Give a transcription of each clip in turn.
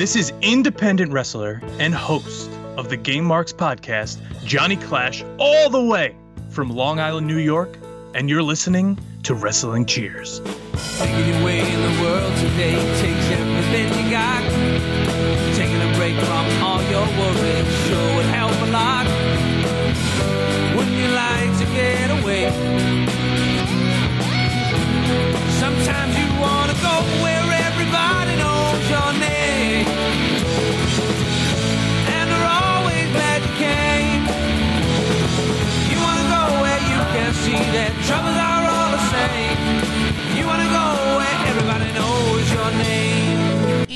This is independent wrestler and host of the Game Marks podcast, Johnny Clash, all the way from Long Island, New York, and you're listening to Wrestling Cheers. Way in the world today takes everything you got. Taking a break from all your worries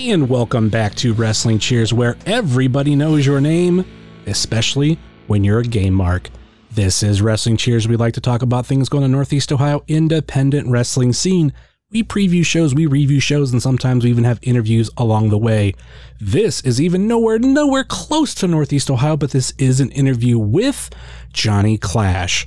And welcome back to Wrestling Cheers, where everybody knows your name, especially when you're a game mark. This is Wrestling Cheers. We like to talk about things going on Northeast Ohio independent wrestling scene. We preview shows, we review shows, and sometimes we even have interviews along the way. This is even nowhere, nowhere close to Northeast Ohio, but this is an interview with Johnny Clash.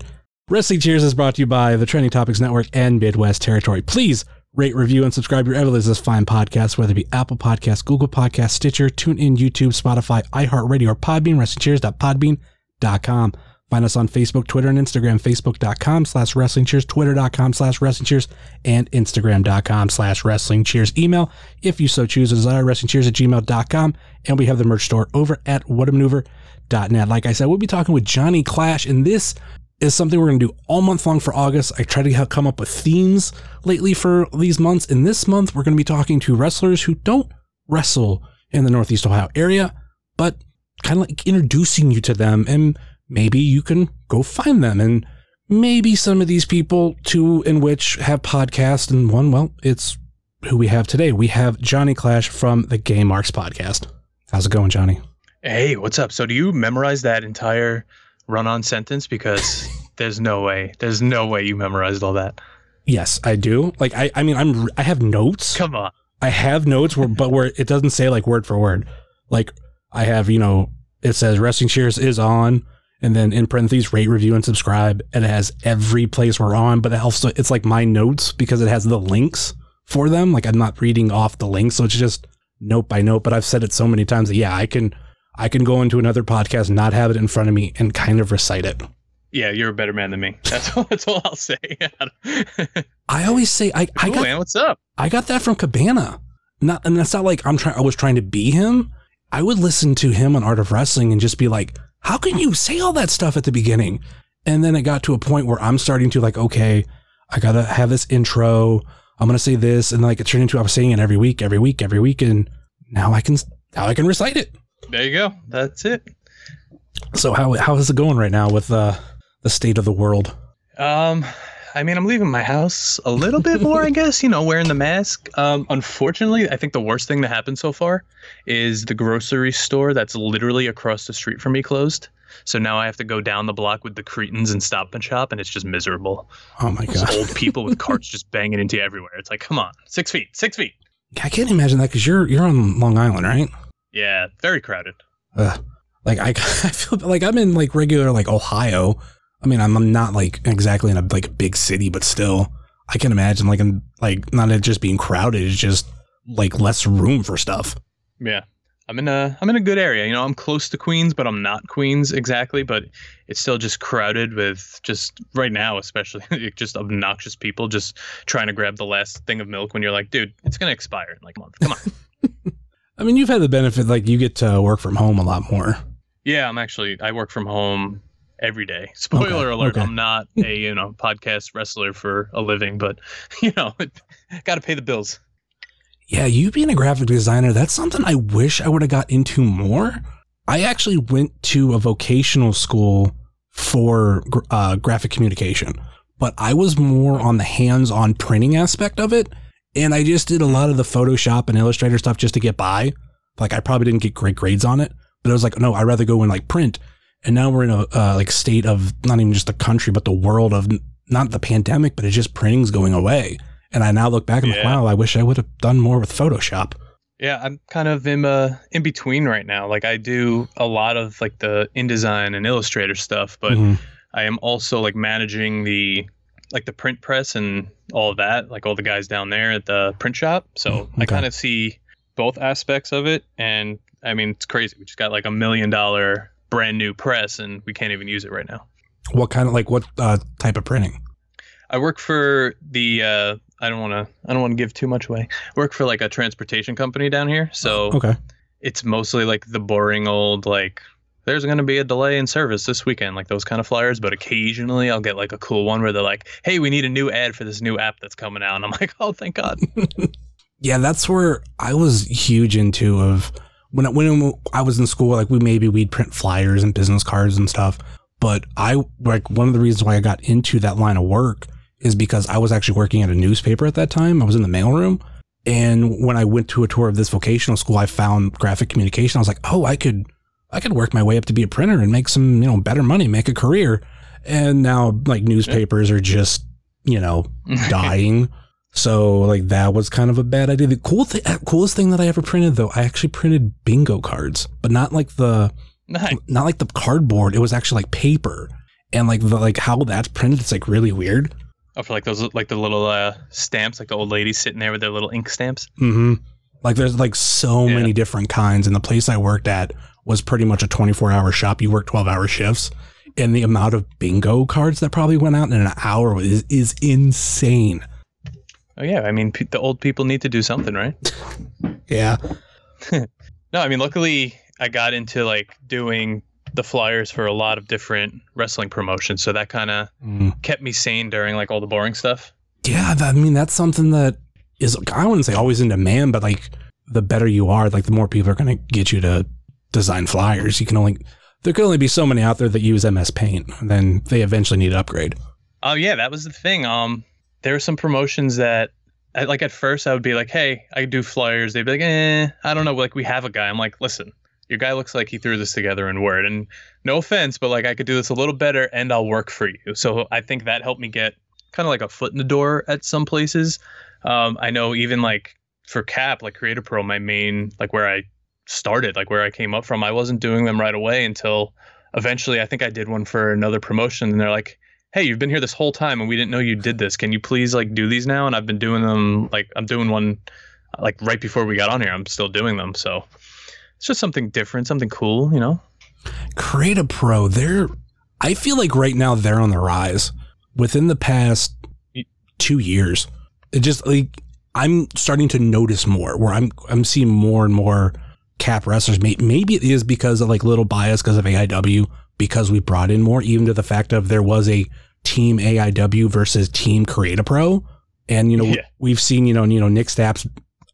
Wrestling Cheers is brought to you by the Trending Topics Network and Midwest Territory. Please rate, review, and subscribe your ever this fine podcast, whether it be Apple Podcasts, Google Podcasts, Stitcher, TuneIn, YouTube, Spotify, iHeartRadio, or Podbean, WrestlingCheers.podbean.com. Find us on Facebook, Twitter, and Instagram, Facebook.com slash Wrestling Cheers, Twitter.com slash Wrestling Cheers, and Instagram.com slash Wrestling Cheers. Email, if you so choose, is WrestlingCheers at gmail.com. And we have the merch store over at whatamaneuver.net. Like I said, we'll be talking with Johnny Clash, and this is something we're going to do all month long for August. I try to come up with themes lately for these months. And this month, we're going to be talking to wrestlers who don't wrestle in the Northeast Ohio area, but kind of like introducing you to them. And maybe you can go find them. And maybe some of these people, two in which have podcasts, and one, well, it's who we have today. We have Johnny Clash from the Game Marks podcast. How's it going, Johnny? Hey, what's up? So, do you memorize that entire run on sentence? Because there's no way, there's no way you memorized all that. Yes, I do. Like, I, I mean, I'm, I have notes. Come on. I have notes where, but where it doesn't say like word for word. Like I have, you know, it says Wrestling Cheers is on, and then in parentheses, rate, review, and subscribe. And it has every place we're on, but it also it's like my notes because it has the links for them. Like I'm not reading off the links, so it's just note by note. But I've said it so many times that yeah, I can I can go into another podcast, not have it in front of me, and kind of recite it. Yeah, you're a better man than me. That's all, that's all I'll say. I always say I I cool, got man. What's up? I got that from Cabana. Not and that's not like I'm trying I was trying to be him. I would listen to him on Art of Wrestling and just be like, how can you say all that stuff at the beginning? And then it got to a point where I'm starting to like, okay, I gotta have this intro. I'm gonna say this, and like it turned into I was saying it every week, every week, every week, and now I can now I can recite it. There you go. That's it. So how how is it going right now with uh, the state of the world? Um, I mean, I'm leaving my house a little bit more, I guess, you know, wearing the mask. Um, unfortunately, I think the worst thing that happened so far is the grocery store that's literally across the street from me closed. So now I have to go down the block with the Cretans and Stop and Shop, and it's just miserable. Oh my Just god, old people with carts just banging into everywhere. It's like, come on, six feet, six feet. I can't imagine that because you're you're on Long Island, right? Yeah, very crowded. Ugh. Like I, I feel like I'm in like regular like Ohio. I mean, I'm, I'm not like exactly in a like big city, but still, I can imagine like I'm like not it just being crowded. It's just like less room for stuff. Yeah. I'm in a I'm in a good area. You know, I'm close to Queens, but I'm not Queens exactly, but it's still just crowded with just right now especially just obnoxious people just trying to grab the last thing of milk when you're like, dude, it's going to expire in like a month. Come on. I mean, you've had the benefit like you get to work from home a lot more. yeah, I'm actually I work from home every day. Spoiler Okay, alert, okay. I'm not a, you know, podcast wrestler for a living, but you know, got to pay the bills. Yeah, you being a graphic designer, that's something I wish I would have got into more. I actually went to a vocational school for uh, graphic communication, but I was more on the hands on printing aspect of it. And I just did a lot of the Photoshop and Illustrator stuff just to get by. Like, I probably didn't get great grades on it, but I was like, no, I'd rather go in like print. And now we're in a uh, like state of not even just the country, but the world of not the pandemic, but it's just printing's going away. And I now look back and I'm like, wow, I wish I would have done more with Photoshop. Yeah, I'm kind of in uh in between right now. Like I do a lot of like the InDesign and Illustrator stuff, but Mhm. I am also like managing the like the print press and all of that, like all the guys down there at the print shop. So Mm, I kind of see both aspects of it, and I mean it's crazy. We just got like a million dollar brand new press, and we can't even use it right now. What kind of like what uh, type of printing? I work for the. Uh, I don't want to. I don't want to give too much away. I work for like a transportation company down here, so Okay. it's mostly like the boring old like. There's going to be a delay in service this weekend, like those kind of flyers. But occasionally, I'll get like a cool one where they're like, "Hey, we need a new ad for this new app that's coming out," and I'm like, "Oh, thank God." Yeah, that's where I was huge into of when I, when I was in school. Like we maybe we'd print flyers and business cards and stuff. But I like one of the reasons why I got into that line of work is because I was actually working at a newspaper at that time. I was in the mailroom. And when I went to a tour of this vocational school, I found graphic communication. I was like, oh, I could, I could work my way up to be a printer and make some, you know, better money, make a career. And now like newspapers are just, you know, dying. So like that was kind of a bad idea. The cool thing, coolest thing that I ever printed though, I actually printed bingo cards, but not like the, nice. not like the cardboard. It was actually like paper, and like the like how that's printed. It's like really weird. Oh, for like those like the little uh, stamps, like the old ladies sitting there with their little ink stamps. Mm-hmm. Like there's like so Yeah. many different kinds, and the place I worked at was pretty much a 24 hour shop. You work 12 hour shifts, and the amount of bingo cards that probably went out in an hour is is insane. Oh yeah, I mean the old people need to do something, right? Yeah. No, I mean luckily I got into like doing the flyers for a lot of different wrestling promotions, so that kind of Mm. kept me sane during like all the boring stuff. Yeah, that, I mean that's something that is I wouldn't say always in demand, but like the better you are, like the more people are going to get you to design flyers. You can only there could only be so many out there that use MS Paint, then they eventually need to upgrade. Oh yeah, that was the thing. Um, there were some promotions that, like at first, I would be like, "Hey, I do flyers." They'd be like, "Eh, I don't know." Like we have a guy. I'm like, "Listen, your guy looks like he threw this together in Word." And no offense, but like I could do this a little better, and I'll work for you. So I think that helped me get kind of like a foot in the door at some places. Um, I know even like for Cap, like Create a Pro, my main like where I started, like where I came up from, I wasn't doing them right away until eventually I think I did one for another promotion, and they're like hey you've been here this whole time and we didn't know you did this. Can you please like do these now? And i've been doing them like i'm doing one like right before we got on here i'm still doing them. So it's just something different something cool you know? Create a Pro, they're I feel like right now they're on the rise. Within the past two years, it just like I'm starting to notice more where I'm I'm seeing more and more cap wrestlers. Maybe it is because of like little bias because of AIW because we brought in more, even to the fact of there was a team AIW versus team Create a Pro, and you know Yeah. we've seen you know you know Nick Stapp's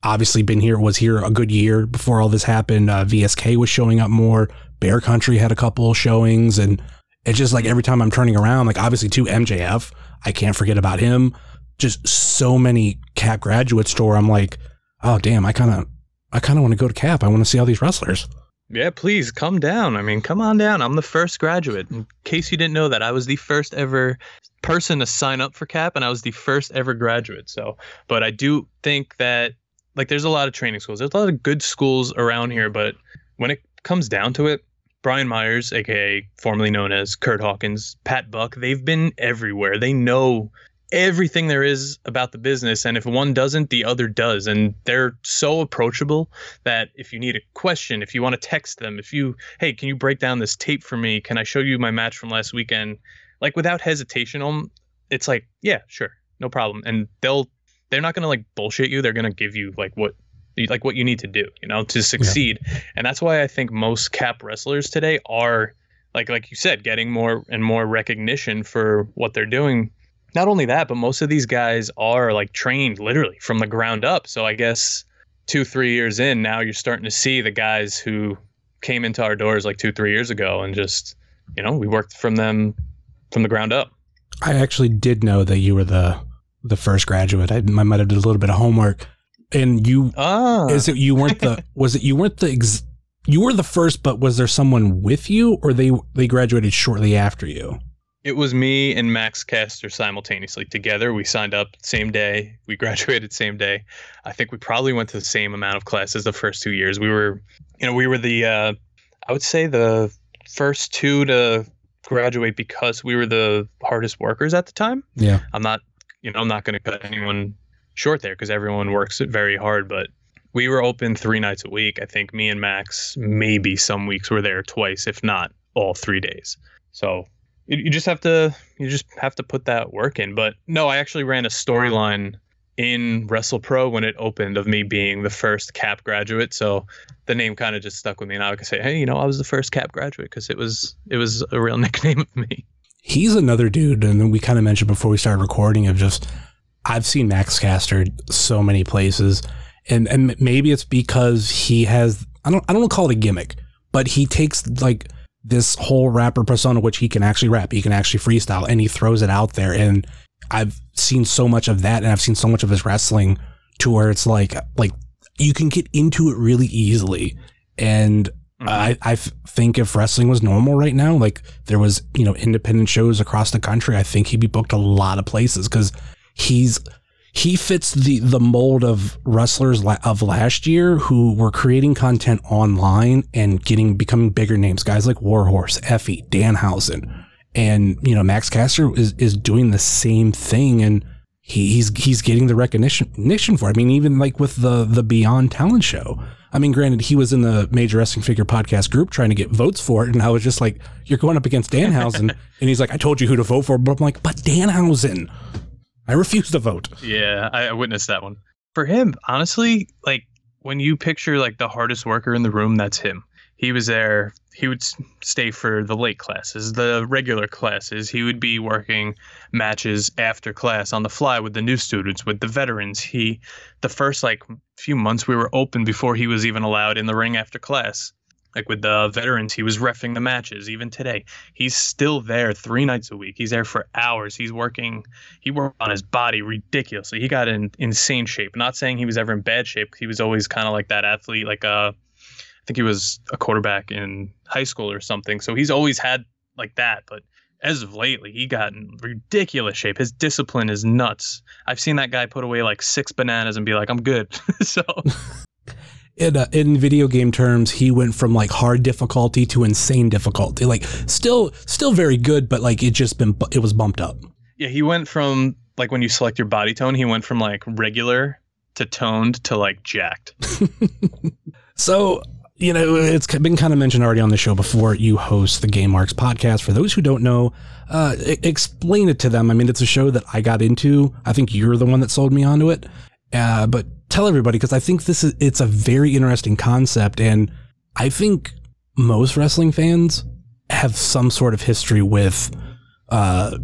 obviously been here was here a good year before all this happened. Uh, VSK was showing up more. Bear Country had a couple showings, and it's just like every time I'm turning around, like obviously to MJF, I can't forget about him. Just so many Cap graduate store. I'm like, oh damn, I kind of, I kind of want to go to Cap. I want to see all these wrestlers. yeah please come down i mean come on down i'm the first graduate in case you didn't know that i was the first ever person to sign up for cap and i was the first ever graduate so but i do think that like there's a lot of training schools there's a lot of good schools around here but when it comes down to it Brian Myers, aka formerly known as Kurt Hawkins, Pat Buck, they've been everywhere. They know everything there is about the business. And if one doesn't, the other does. And they're so approachable that if you need a question, if you want to text them, if you, hey, can you break down this tape for me? Can I show you my match from last weekend? Like without hesitation, um, it's like, yeah, sure, no problem. And they'll, they're not gonna like bullshit you. They're gonna give you like what, like what you need to do, you know, to succeed. And that's why I think most cap wrestlers today are like like you said, getting more and more recognition for what they're doing. Not only that, but most of these guys are like trained literally from the ground up. So I guess two, three years in, now you're starting to see the guys who came into our doors like two, three years ago and just, you know, we worked from them from the ground up. I actually did know that you were the the first graduate. I, I might have did a little bit of homework, and you Ah. is it you weren't the was it you weren't the ex, you were the first, but was there someone with you, or they they graduated shortly after you? It was me and Max Caster simultaneously together. We signed up same day. We graduated same day. I think we probably went to the same amount of classes the first two years. We were, you know, we were the, uh, I would say the first two to graduate because we were the hardest workers at the time. Yeah. I'm not, you know, I'm not going to cut anyone short there because everyone works very hard. But we were open three nights a week. I think me and Max, maybe some weeks were there twice, if not all three days. So you, just have to you just have to put that work in. But no, I actually ran a storyline in WrestlePro when it opened of me being the first cap graduate. So the name kind of just stuck with me. And I could say, hey, you know, I was the first cap graduate because it was it was a real nickname of me. He's another dude, and we kind of mentioned before we started recording of just I've seen Max Caster so many places, and and maybe it's because he has I don't I don't want to call it a gimmick, but he takes like this whole rapper persona, which he can actually rap, he can actually freestyle, and he throws it out there. And I've seen so much of that, and I've seen so much of his wrestling to where it's like like you can get into it really easily. And mm-hmm. I I think if wrestling was normal right now, like there was you know independent shows across the country, I think he'd be booked a lot of places because he's he fits the the mold of wrestlers of last year who were creating content online and getting becoming bigger names guys like warhorse effy danhausen and you know max caster is is doing the same thing and he, he's he's getting the recognition recognition for it. i mean even like with the the beyond talent show I mean, granted, he was in the Major Wrestling Figure podcast group trying to get votes for it, and I was just like, "You're going up against Danhausen," and he's like, "I told you who to vote for," but I'm like, "But Danhausen, I refuse to vote. Yeah, I witnessed that one. For him, honestly, like when you picture like the hardest worker in the room, that's him. He was there. He would stay for the late classes, the regular classes. He would be working matches after class on the fly with the new students, with the veterans. He, the first like few months we were open before he was even allowed in the ring after class like with the veterans, he was refing the matches. Even today, he's still there three nights a week. He's there for hours. He's working. He worked on his body ridiculously. He got in insane shape. Not saying he was ever in bad shape. He was always kind of like that athlete. Like uh, I think he was a quarterback in high school or something. So he's always had like that. But as of lately, he got in ridiculous shape. His discipline is nuts. I've seen that guy put away like six bananas and be like, "I'm good." so in, uh, in video game terms, he went from like hard difficulty to insane difficulty. Like still, still very good, but like it just been, it was bumped up. Yeah, he went from like when you select your body tone, he went from like regular to toned to like jacked. so you know, it's been kind of mentioned already on the show before. You host the Game Marks podcast. For those who don't know, uh, explain it to them. I mean, it's a show that I got into. I think you're the one that sold me onto it. Uh, but tell everybody because I think this is it's a very interesting concept, and I think most wrestling fans have some sort of history with uh,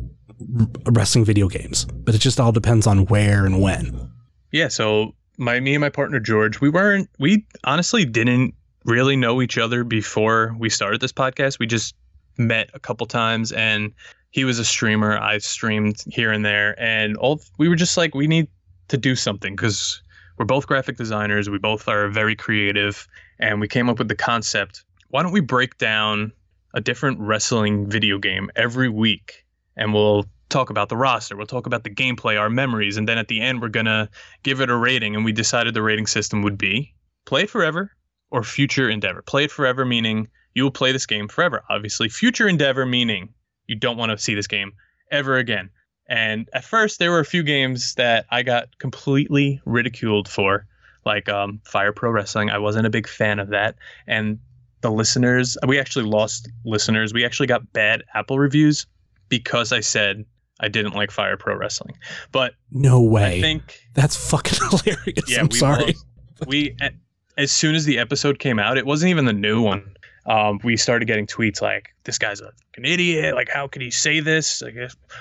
wrestling video games, but it just all depends on where and when. Yeah, so my me and my partner George, we weren't we honestly didn't really know each other before we started this podcast. We just met a couple times and he was a streamer, I streamed here and there and all we were just like we need to do something because we're both graphic designers. We both are very creative, and we came up with the concept. Why don't we break down a different wrestling video game every week, and we'll talk about the roster, we'll talk about the gameplay, our memories, and then at the end we're gonna give it a rating. And we decided the rating system would be play it forever or future endeavor. Play it forever meaning you will play this game forever. Obviously, future endeavor meaning you don't want to see this game ever again. And at first, there were a few games that I got completely ridiculed for, like um, Fire Pro Wrestling. I wasn't a big fan of that. And the listeners, we actually lost listeners. We actually got bad Apple reviews because I said I didn't like Fire Pro Wrestling. But no way. I think that's fucking hilarious. Yeah, I'm sorry. Lost, we as soon as the episode came out, it wasn't even the new one um, we started getting tweets like, "This guy's a, an idiot. Like, how could he say this? Like,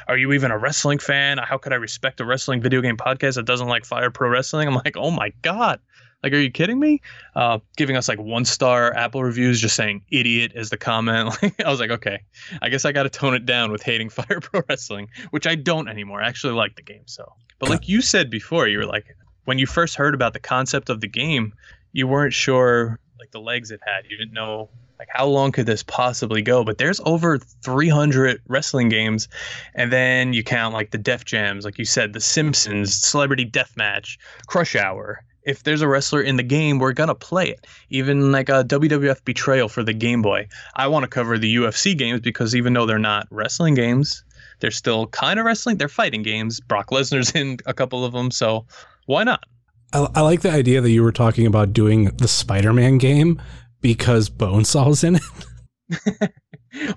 are you even a wrestling fan? How could I respect a wrestling video game podcast that doesn't like Fire Pro Wrestling?" I'm like, "Oh my god." Like, are you kidding me? Uh, giving us like one star Apple reviews, just saying "idiot" as the comment. I was like, okay, I guess I got to tone it down with hating Fire Pro Wrestling, which I don't anymore. I actually like the game. So, but like you said before, you were like, when you first heard about the concept of the game, you weren't sure like the legs it had. You didn't know like how long could this possibly go? But there's over 300 wrestling games and then you count like the def jams like you said the simpsons celebrity death match crush hour. If there's a wrestler in the game we're gonna play it. Even like a wwf betrayal for the game boy. I want to cover the ufc games because even though they're not wrestling games they're still kind of wrestling. They're fighting games. Brock lesnar's in a couple of them so why not? I, I like the idea that you were talking about doing the Spider-Man game because Bonesaw's in it.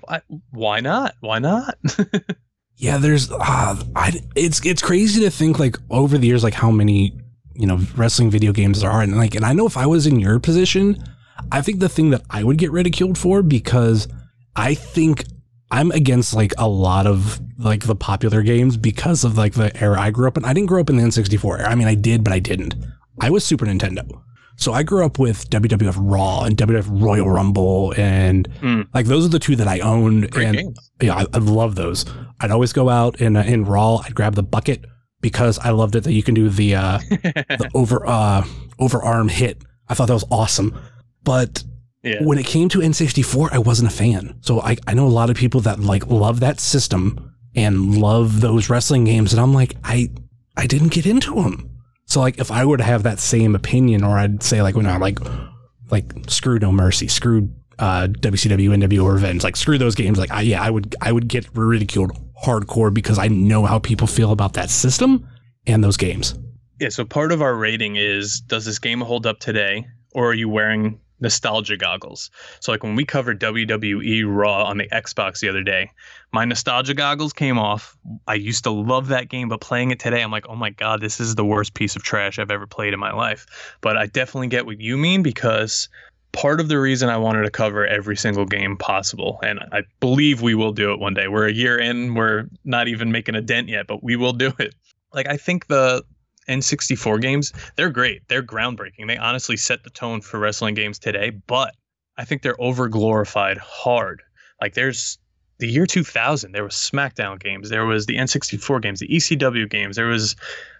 Why- not? Why not? Yeah, there's uh, I it's it's crazy to think like over the years like how many you know wrestling video games there are and like and I know if I was in your position, I think the thing that I would get ridiculed for because I think I'm against like a lot of like the popular games because of like the era I grew up in. I didn't grow up in the N64 era. I mean, I did, but I didn't. I was Super Nintendo. So I grew up with WWF Raw and WWF Royal Rumble and Hmm. like those are the two that I owned Great and games. yeah, I, I love those. I'd always go out in uh, in Raw. I'd grab the bucket because I loved it that you can do the uh, the over uh, overarm hit. I thought that was awesome. But yeah. when it came to N64, I wasn't a fan. So I, I know a lot of people that like love that system and love those wrestling games, and I'm like, I I didn't get into them. So like, if I were to have that same opinion, or I'd say like, when I'm like, like screw No Mercy, screw uh, WCW, NWO Revenge, like screw those games. Like, I, yeah, I would I would get ridiculed hardcore because I know how people feel about that system and those games. Yeah, so part of our rating is does this game hold up today or are you wearing nostalgia goggles? So like when we covered WWE Raw on the Xbox the other day, my nostalgia goggles came off. I used to love that game, but playing it today, I'm like, "Oh my god, this is the worst piece of trash I've ever played in my life." But I definitely get what you mean because part of the reason I wanted to cover every single game possible, and I believe we will do it one day. We're a year in, we're not even making a dent yet, but we will do it. Like I think the N64 games, they're great. They're groundbreaking. They honestly set the tone for wrestling games today, but I think they're over glorified hard. Like there's the year 2000, there was SmackDown games, there was the N64 games, the ECW games, there was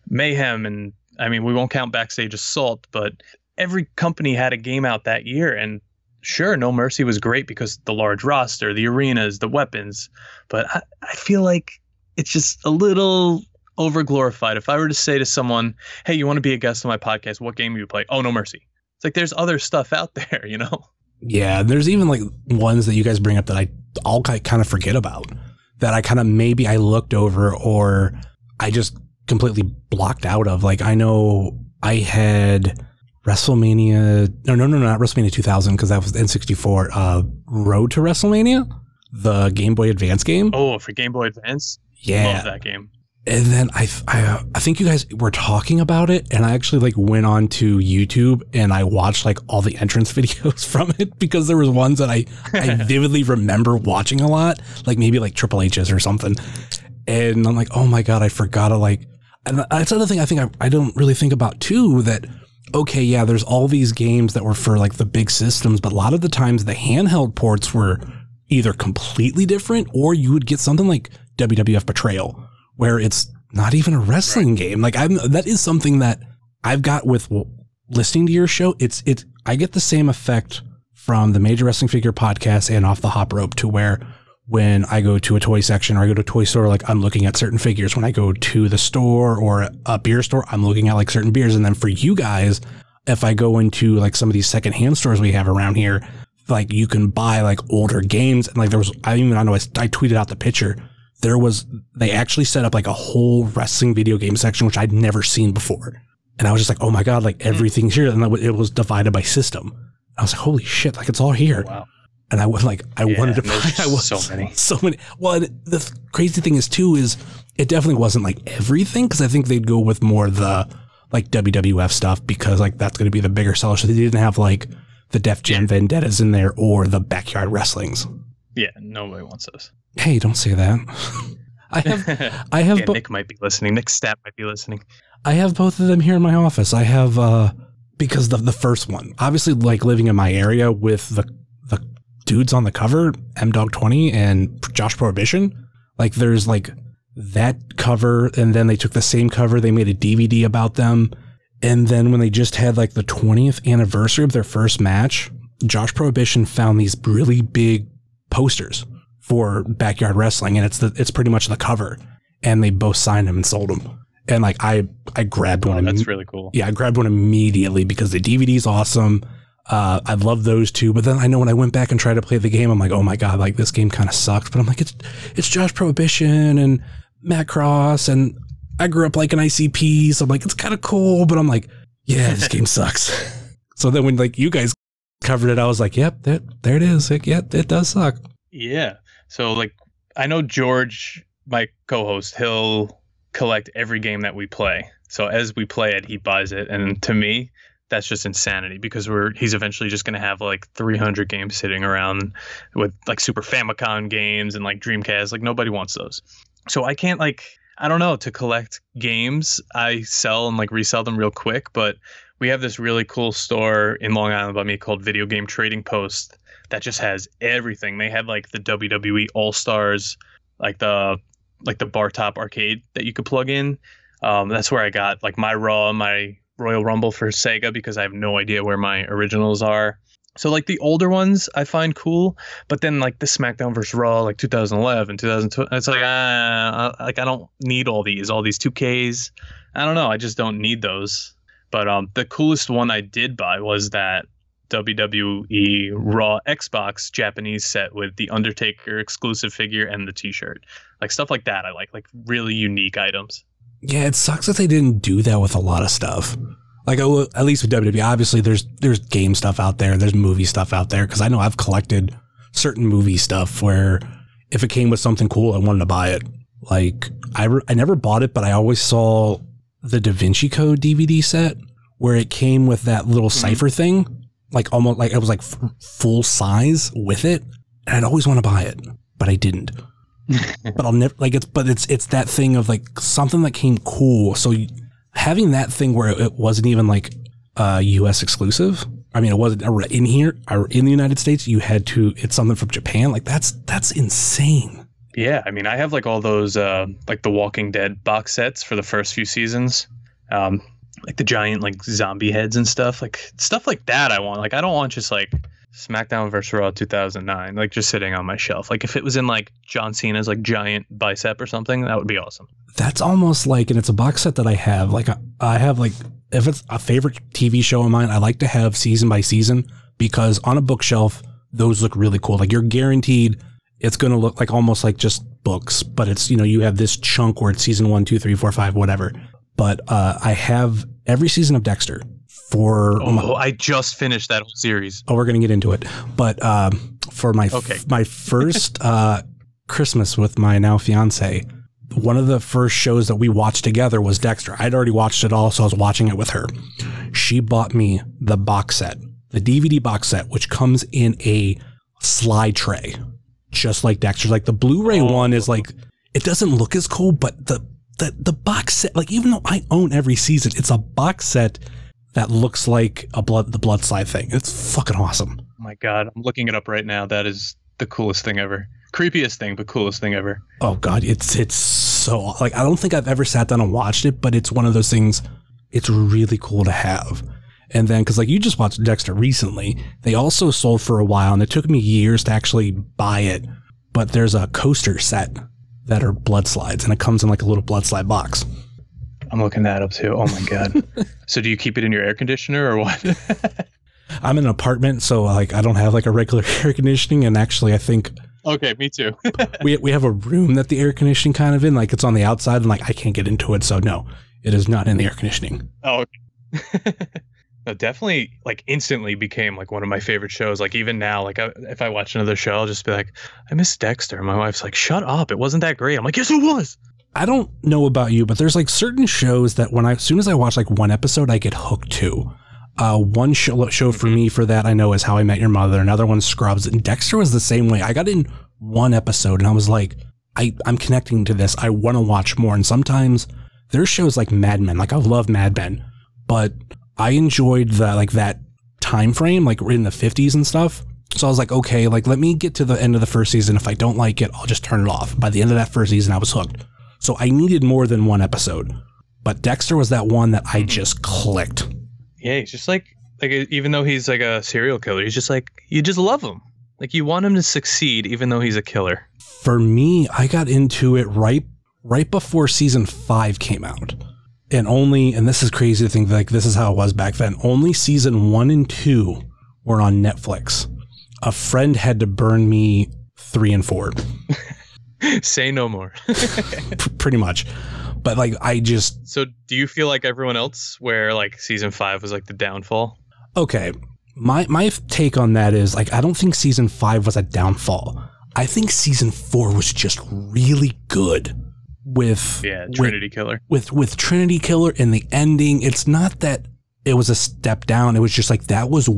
Mayhem, and I mean, we won't count Backstage Assault, but every company had a game out that year. And sure, No Mercy was great because the large roster, the arenas, the weapons, but I, I feel like it's just a little over glorified. If I were to say to someone, "Hey, you want to be a guest on my podcast? What game do you play?" Oh, No Mercy. It's like there's other stuff out there, you know. Yeah, there's even like ones that you guys bring up that I all kind of forget about that I kind of maybe I looked over or I just completely blocked out of. Like I know I had WrestleMania. No, no, no, not WrestleMania 2000 because that was N64. Uh, Road to WrestleMania, the Game Boy Advance game. Oh, for Game Boy Advance, yeah, love that game. And then I, I, uh, I think you guys were talking about it, and I actually like went on to YouTube and I watched like all the entrance videos from it because there was ones that I, I vividly remember watching a lot, like maybe like Triple H's or something. And I'm like, oh my god, I forgot to like. And that's another thing I think I, I don't really think about too. That okay, yeah, there's all these games that were for like the big systems, but a lot of the times the handheld ports were either completely different or you would get something like WWF Betrayal, where it's not even a wrestling game. Like I'm that is something that I've got with listening to your show. It's it's I get the same effect from the Major Wrestling Figure podcast and Off the Hop Rope to where when I go to a toy section or I go to a toy store, like I'm looking at certain figures. When I go to the store or a beer store, I'm looking at like certain beers. And then for you guys, if I go into like some of these secondhand stores we have around here, like you can buy like older games. And like there was, I even I know I, I tweeted out the picture. There was, they actually set up like a whole wrestling video game section, which I'd never seen before. And I was just like, oh my God, like everything's here. And it was divided by system. I was like, holy shit, like it's all here. Oh, wow. And I was like, I Yeah, wanted to buy. I was so many. so many. Well, and the th- crazy thing is too is it definitely wasn't like everything because I think they'd go with more the like WWF stuff because like that's going to be the bigger seller. So they didn't have like the Def Jam Vendettas in there or the backyard wrestlings. Yeah, nobody wants those. Hey, don't say that. I have I have yeah, bo- Nick might be listening. Nick Stat might be listening. I have both of them here in my office. I have uh because the the first one, obviously like living in my area with the the dudes on the cover, M Dog 20 and Josh Prohibition, like there's like that cover and then they took the same cover, they made a DVD about them. And then when they just had like the 20th anniversary of their first match, Josh Prohibition found these really big posters for backyard wrestling and it's the it's pretty much the cover and they both signed them and sold them. And like I I grabbed Oh, one that's imme- really cool. yeah, I grabbed one immediately because the DVD's awesome. Uh, I love those two, but then I know when I went back and tried to play the game, I'm like, oh my god, like this game kind of sucks. But I'm like, it's it's Josh Prohibition and Matt Cross, and I grew up like an ICP, so I'm like, it's kind of cool. But I'm like, yeah, this game sucks. So then when like you guys covered it, I was like, yep, there, there it is. Like, yep, it does suck. Yeah. So like I know George, my co-host, he'll collect every game that we play. So as we play it, he buys it, and to me, that's just insanity because we're he's eventually just going to have like 300 games sitting around with like Super Famicom games and like Dreamcast. Like nobody wants those. So I can't like I don't know to collect games. I sell and like resell them real quick, but we have this really cool store in Long Island by me called Video Game Trading Post that just has everything. They had like the WWE All Stars, like the like the bar top arcade that you could plug in. Um, that's where I got like my Raw, my Royal Rumble for Sega because I have no idea where my originals are. So like the older ones I find cool, but then like the SmackDown vs Raw like 2011, 2012, it's like ah, like I don't need all these, all these 2Ks. I don't know, I just don't need those. But um, the coolest one I did buy was that WWE Raw Xbox Japanese set with the Undertaker exclusive figure and the T-shirt, like stuff like that. I like like really unique items. Yeah, it sucks that they didn't do that with a lot of stuff. Like at least with WWE, obviously there's there's game stuff out there, there's movie stuff out there. Because I know I've collected certain movie stuff where if it came with something cool, I wanted to buy it. Like I re- I never bought it, but I always saw the Da Vinci Code DVD set where it came with that little Mm-hmm. cipher thing, like almost like it was like f- full size with it, and I'd always want to buy it, but I didn't. but I'll never like it's but it's it's that thing of like something that came cool. So you- having that thing where it wasn't even like uh US exclusive. I mean, it wasn't in here or in the United States. You had to. It's something from Japan. Like that's that's insane. Yeah, I mean, I have like all those uh, like the Walking Dead box sets for the first few seasons, um, like the giant like zombie heads and stuff, like stuff like that. I want. Like, I don't want just like SmackDown vs Raw 2009, like just sitting on my shelf. Like, if it was in like John Cena's like giant bicep or something, that would be awesome. That's almost like, and it's a box set that I have. Like I, I have like if it's a favorite TV show of mine, I like to have season by season because on a bookshelf those look really cool. Like you're guaranteed it's going to look like almost like just books, but it's you know you have this chunk where it's season one, two, three, four, five, whatever. But uh, I have every season of Dexter for my- Oh, I just finished that whole series. Oh, we're gonna get into it, but um, for my Okay. my first uh, Christmas with my now fiance, one of the first shows that we watched together was Dexter. I'd already watched it all, so I was watching it with her. She bought me the box set, the DVD box set, which comes in a slide tray, just like Dexter. Like the Blu-ray Oh. one is like it doesn't look as cool, but the the the box set, like even though I own every season, it's a box set that looks like a blood the blood slide thing. It's fucking awesome. Oh my god, I'm looking it up right now. That is the coolest thing ever. Creepiest thing, but coolest thing ever. Oh god, it's it's so like I don't think I've ever sat down and watched it, but it's one of those things. It's really cool to have. And then because like you just watched Dexter recently, they also sold for a while, and it took me years to actually buy it. But there's a coaster set that are blood slides, and it comes in like a little blood slide box. I'm looking that up too. Oh my god. so do you keep it in your air conditioner or what? I'm in an apartment, so like I don't have like a regular air conditioning, and actually I think okay, me too. we we have a room that the air conditioning kind of in, like it's on the outside, and like I can't get into it, so no, it is not in the air conditioning. Oh, okay. No, definitely like instantly became like one of my favorite shows. Like even now, like I, if I watch another show, I'll just be like, I miss Dexter. My wife's like, shut up, it wasn't that great. I'm like, yes, it was. I don't know about you, but there's like certain shows that when I, as soon as I watch like one episode, I get hooked to. Uh, one show, show for me for that I know is How I Met Your Mother. Another one Scrubs, and Dexter was the same way. I got in one episode and I was like, I I'm connecting to this. I want to watch more. And sometimes there's shows like Mad Men. Like I love Mad Men, but I enjoyed the like that time frame, like we're in the 50s and stuff. So I was like, okay, like let me get to the end of the first season. If I don't like it, I'll just turn it off. By the end of that first season, I was hooked. So I needed more than one episode. But Dexter was that one that I hmm. just clicked. Yeah, he's just like like even though he's like a serial killer, he's just like you just love him. Like you want him to succeed, even though he's a killer. For me, I got into it right right before season five came out. And only and this is crazy to think like this is how it was back then. Only season one and two were on Netflix. A friend had to burn me three and four. Say no more. pretty much. but like I just So do you feel like everyone else where like season five was like the downfall? okay. My my take on that is like I don't think season five was a downfall. I think season four was just really good with Yeah, with- Trinity Killer. with with Trinity Killer and the ending, it's not that it was a step down. It was just like that was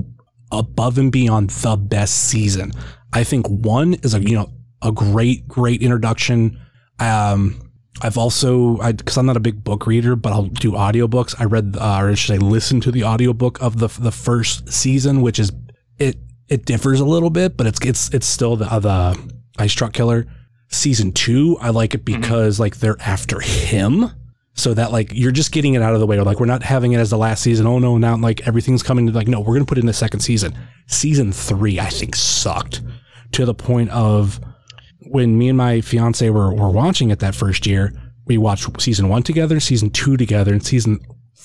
above and beyond the best season. I think one is a you know a great great introduction. Um, I've also I because I'm not a big book reader, but I'll do audiobooks. I read uh, or should I listen to the audiobook of the the first season, which is it it differs a little bit, but it's it's it's still the uh, the Ice Truck Killer season two. I like it because like they're after him, so that like you're just getting it out of the way. Or like we're not having it as the last season. Oh no, now like everything's coming to like no, we're gonna put it in the second season. Season three, I think, sucked to the point of when me and my fiance were were watching it that first year. We watched season one together, season two together, and season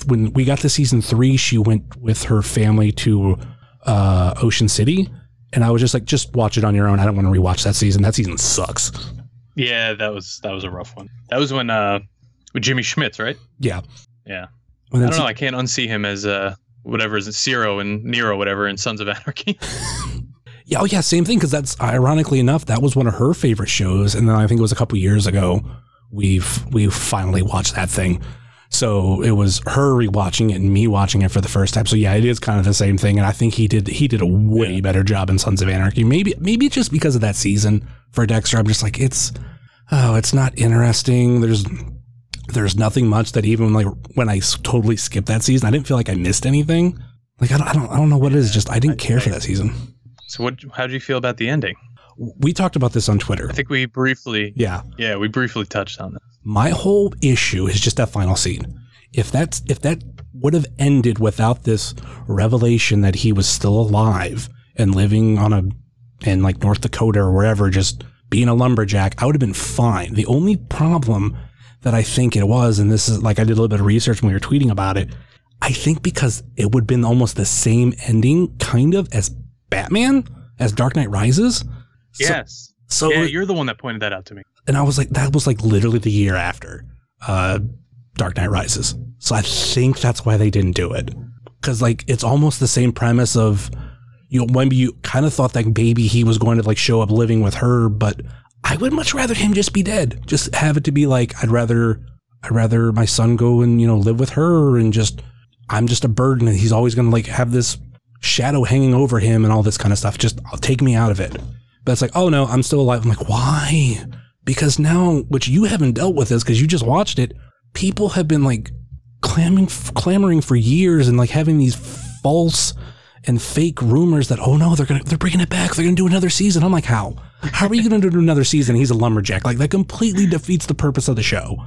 when we got to season three, she went with her family to uh, Ocean City, and I was just like, just watch it on your own. I don't want to rewatch that season. That season sucks. Yeah, that was that was a rough one. That was when uh with Jimmy Smits, right? Yeah, Yeah. And I don't know. I can't unsee him as uh whatever is Zero and Nero, whatever, in Sons of Anarchy. Yeah, oh yeah, same thing. Because that's ironically enough, that was one of her favorite shows, and then I think it was a couple years ago we've we finally watched that thing. So it was her rewatching it and me watching it for the first time. So yeah, it is kind of the same thing, and I think he did he did a way Yeah. better job in Sons of Anarchy. Maybe maybe just because of that season for Dexter, I'm just like it's oh, it's not interesting. There's there's nothing much that even like when I totally skipped that season, I didn't feel like I missed anything. Like I don't I don't, I don't know what it is. Just I didn't care for that season. so what? How did you feel about the ending? We talked about this on Twitter. I think we briefly, Yeah. yeah, we briefly touched on that. My whole issue is just that final scene. If that's if that would have ended without this revelation that he was still alive and living on a in like North Dakota or wherever, just being a lumberjack, I would have been fine. The only problem that I think it was, and this is like I did a little bit of research when we were tweeting about it, I think because it would have been almost the same ending, kind of as Batman, as Dark Knight Rises. So- Yes. So, yeah, it- you're the one that pointed that out to me. and I was like, that was like literally the year after uh, Dark Knight Rises. So I think that's why they didn't do it. Because like it's almost the same premise of you know, maybe you kind of thought that maybe he was going to like show up living with her, but I would much rather him just be dead. Just have it to be like I'd rather I'd rather my son go and you know live with her and just I'm just a burden and he's always gonna like have this shadow hanging over him and all this kind of stuff. Just uh, take me out of it. But it's like, oh no, I'm still alive. I'm like, why? Because now, which you haven't dealt with this because you just watched it, people have been like clamoring, clamoring for years and like having these false and fake rumors that, oh no, they're gonna, they're bringing it back. They're gonna do another season. I'm like, how? How are you gonna do another season? He's a lumberjack. Like that completely defeats the purpose of the show.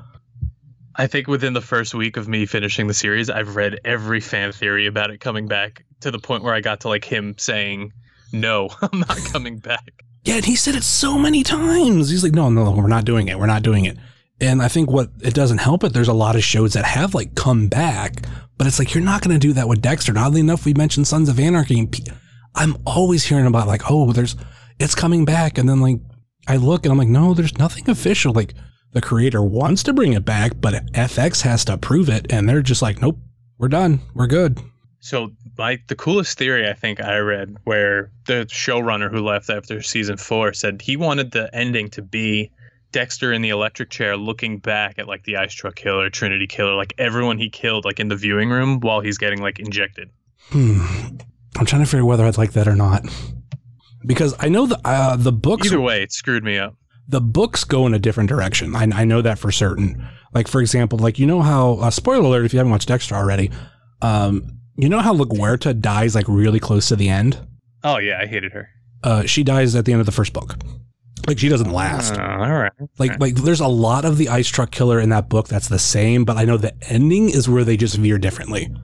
I think within the first week of me finishing the series, I've read every fan theory about it coming back to the point where I got to like him saying, "No, I'm not coming back." Yeah, and he said it so many times. He's like, no, no, we're not doing it. We're not doing it. And I think what it doesn't help it, there's a lot of shows that have like come back, but it's like, you're not going to do that with Dexter. Oddly enough, we mentioned Sons of Anarchy. I'm always hearing about like, oh, there's, it's coming back. And then like, I look and I'm like, no, there's nothing official. Like the creator wants to bring it back, but FX has to approve it. And they're just like, nope, we're done. We're good. So, like the coolest theory I think I read, where the showrunner who left after season four said he wanted the ending to be Dexter in the electric chair looking back at like the ice truck killer, Trinity killer, like everyone he killed, like in the viewing room while he's getting like injected. Hmm. I'm trying to figure whether I'd like that or not. Because I know the uh, the books Either way, it screwed me up. the books go in a different direction. I, I know that for certain. Like for example, like you know how uh, spoiler alert if you haven't watched Dexter already, um, you know how LaGuerta dies like really close to the end. Oh yeah, I hated her. Uh, she dies at the end of the first book. Like she doesn't last. Uh, all right. Like like there's a lot of the ice truck killer in that book that's the same, but I know the ending is where they just veer differently.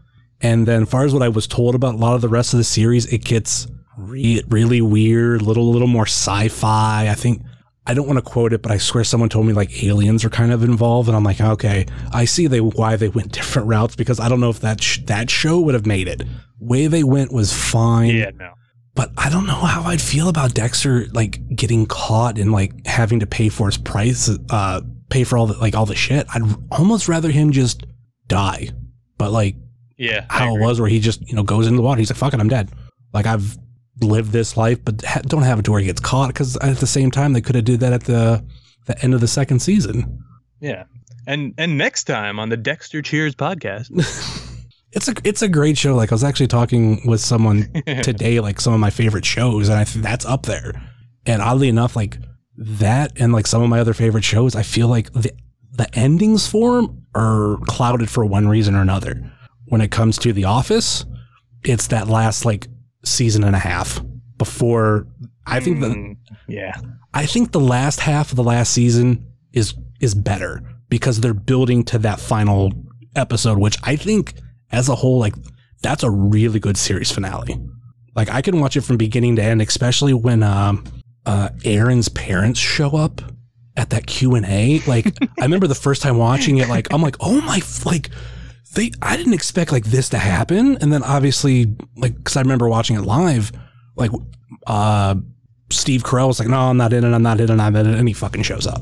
And then, as far as what I was told about a lot of the rest of the series, it gets re- really weird, little little more sci-fi. I think I don't want to quote it, but I swear someone told me like aliens are kind of involved, and I'm like, okay, I see they why they went different routes because I don't know if that sh- that show would have made it. Way they went was fine Yeah, no. But I don't know how I'd feel about Dexter like getting caught and like having to pay for his price uh pay for all the like all the shit. I'd almost rather him just die. But like Yeah. How it was where he just, you know, goes into the water. He's like, fuck it, I'm dead. Like I've lived this life, but ha- don't have it to where he gets caught because at the same time they could have did that at the the end of the second season. Yeah. And and next time on the Dexter Cheers podcast. It's a it's a great show. Like I was actually talking with someone today, like some of my favorite shows, and I think that's up there. And oddly enough, like that and like some of my other favorite shows, I feel like the the endings for 'em are clouded for one reason or another. When it comes to The Office, it's that last like season and a half before I think the Mm, yeah. I think the last half of the last season is is better because they're building to that final episode, which I think as a whole, like that's a really good series finale. Like I can watch it from beginning to end, especially when um uh Aaron's parents show up at that Q and A. Like I remember the first time watching it, like I'm like, oh my, like they, I didn't expect like this to happen, and then obviously like because I remember watching it live, like uh Steve Carell was like, no, I'm not in it, I'm not in it, I'm in it, and he fucking shows up.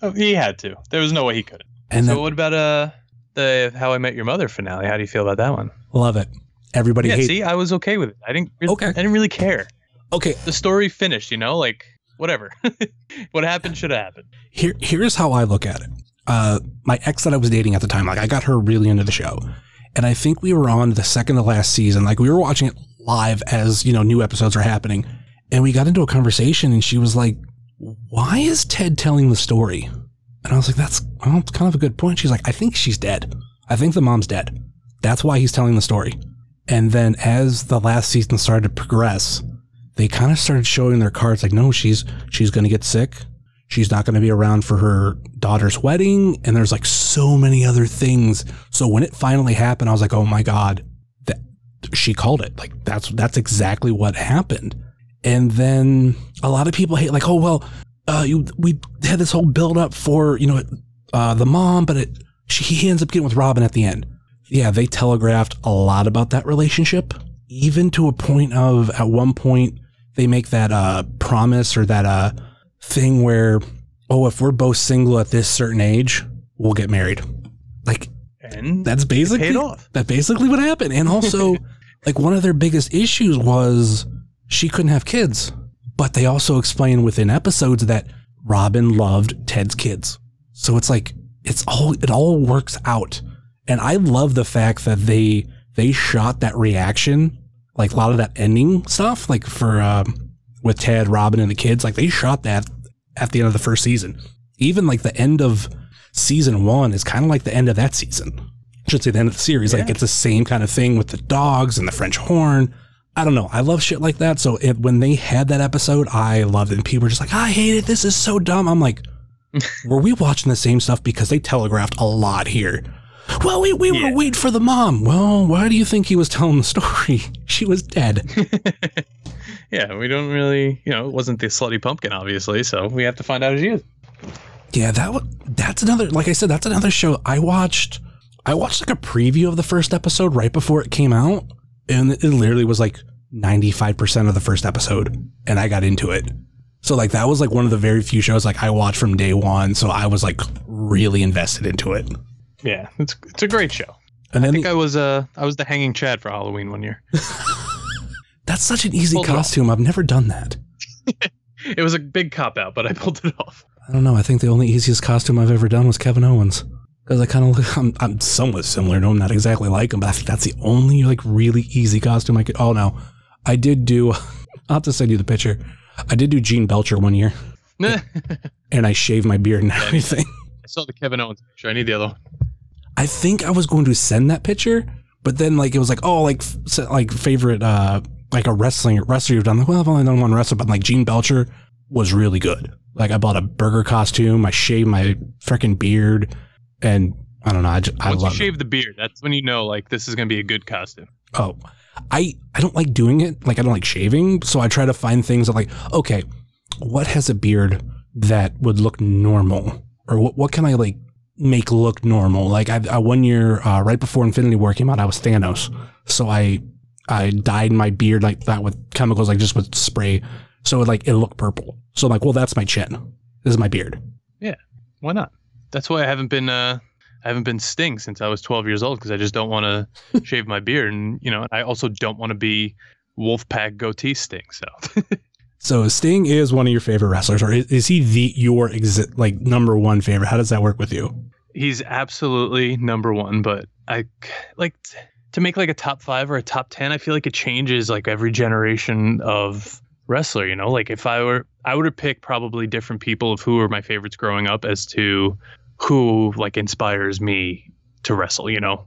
Oh, he had to. There was no way he couldn't. And so then what about uh the How I Met Your Mother finale? How do you feel about that one? love it. Everybody yeah, see, I was okay with it. I didn't. Really, Okay. I didn't really care. Okay, The story finished. You know, like whatever. what happened should have happened. here here's how I look at it. Uh, my ex that I was dating at the time, like I got her really into the show, and I think we were on the second to last season. Like we were watching it live as you know new episodes are happening, and we got into a conversation, and she was like, "Why is Ted telling the story?" And I was like, "That's well, kind of a good point." She's like, "I think she's dead. I think the mom's dead. That's why he's telling the story." And then as the last season started to progress, they kind of started showing their cards like, "No, she's she's going to get sick." she's not going to be around for her daughter's wedding and there's like so many other things so when it finally happened i was like oh my god that she called it like that's that's exactly what happened and then a lot of people hate like oh well uh you we had this whole build up for you know uh the mom but it she, he ends up getting with robin at the end yeah they telegraphed a lot about that relationship even to a point of at one point they make that uh promise or that uh thing where, oh, if we're both single at this certain age, we'll get married. Like And that's basically. That's basically what happened. And also, like one of their biggest issues was she couldn't have kids. But they also explain within episodes that Robin loved Ted's kids. So it's like it's all it all works out. And I love the fact that they they shot that reaction, like a lot of that ending stuff, like for um, with Ted, Robin, and the kids. Like they shot that at the end of the first season. Even like the end of season one is kind of like the end of that season. I should say the end of the series. Like it's the same kind of thing with the dogs and the French horn. I don't know. I love shit like that. So it, when they had that episode, I loved it. And people were just like, I hate it. This is so dumb. I'm like, were we watching the same stuff? Because they telegraphed a lot here. Well, we, we Yeah. were waiting for the mom. Well, why do you think he was telling the story? She was dead. yeah, we don't really, you know, it wasn't the slutty pumpkin, obviously. So we have to find out who she is. Yeah, that wa- that's another. Like I said, that's another show I watched. I watched like a preview of the first episode right before it came out, and it literally was like ninety five percent of the first episode, and I got into it. So like that was like one of the very few shows like I watched from day one. So I was like really invested into it. Yeah, it's it's a great show. And I think the- I was uh I was the hanging Chad for Halloween one year. that's such an easy Pulled it off. costume. I've never done that. It was a big cop out, but I pulled it off. I don't know. I think the only easiest costume I've ever done was Kevin Owens. Because I kind of look, I'm, I'm somewhat similar to him, not exactly like him, but I think that's the only like really easy costume I could. Oh no, I did do. I'll have to send you the picture. I did do Gene Belcher one year, and I shaved my beard and everything. I saw the Kevin Owens picture. I need the other one. I think I was going to send that picture, but then like it was like oh like like favorite uh like a wrestling wrestler you've done. Like well I've only done one wrestler, but like Gene Belcher was really good. Like I bought a burger costume, I shaved my freaking beard, and I don't know. I, just, I Once you love it. shave the beard, that's when you know like this is gonna be a good costume. Oh, I I don't like doing it. Like I don't like shaving, so I try to find things that like okay, what has a beard that would look normal, or what what can I like make look normal? Like I, I one year uh, right before Infinity War came out, I was Thanos, so I I dyed my beard like that with chemicals, like just with spray, so it like it looked purple. So I'm like, well, that's my chin. This is my beard. Yeah. Why not? That's why I haven't been uh I haven't been Sting since I was 12 years old because I just don't want to shave my beard, and you know, I also don't want to be Wolfpack goatee Sting. So So Sting is one of your favorite wrestlers, or is, is he the your exi- like number one favorite? How does that work with you? he's absolutely number one, but I like to make like a top five or a top ten. I feel like it changes like every generation of wrestler. You know, like if I were, I would have picked probably different people of who were my favorites growing up as to who like inspires me to wrestle. You know,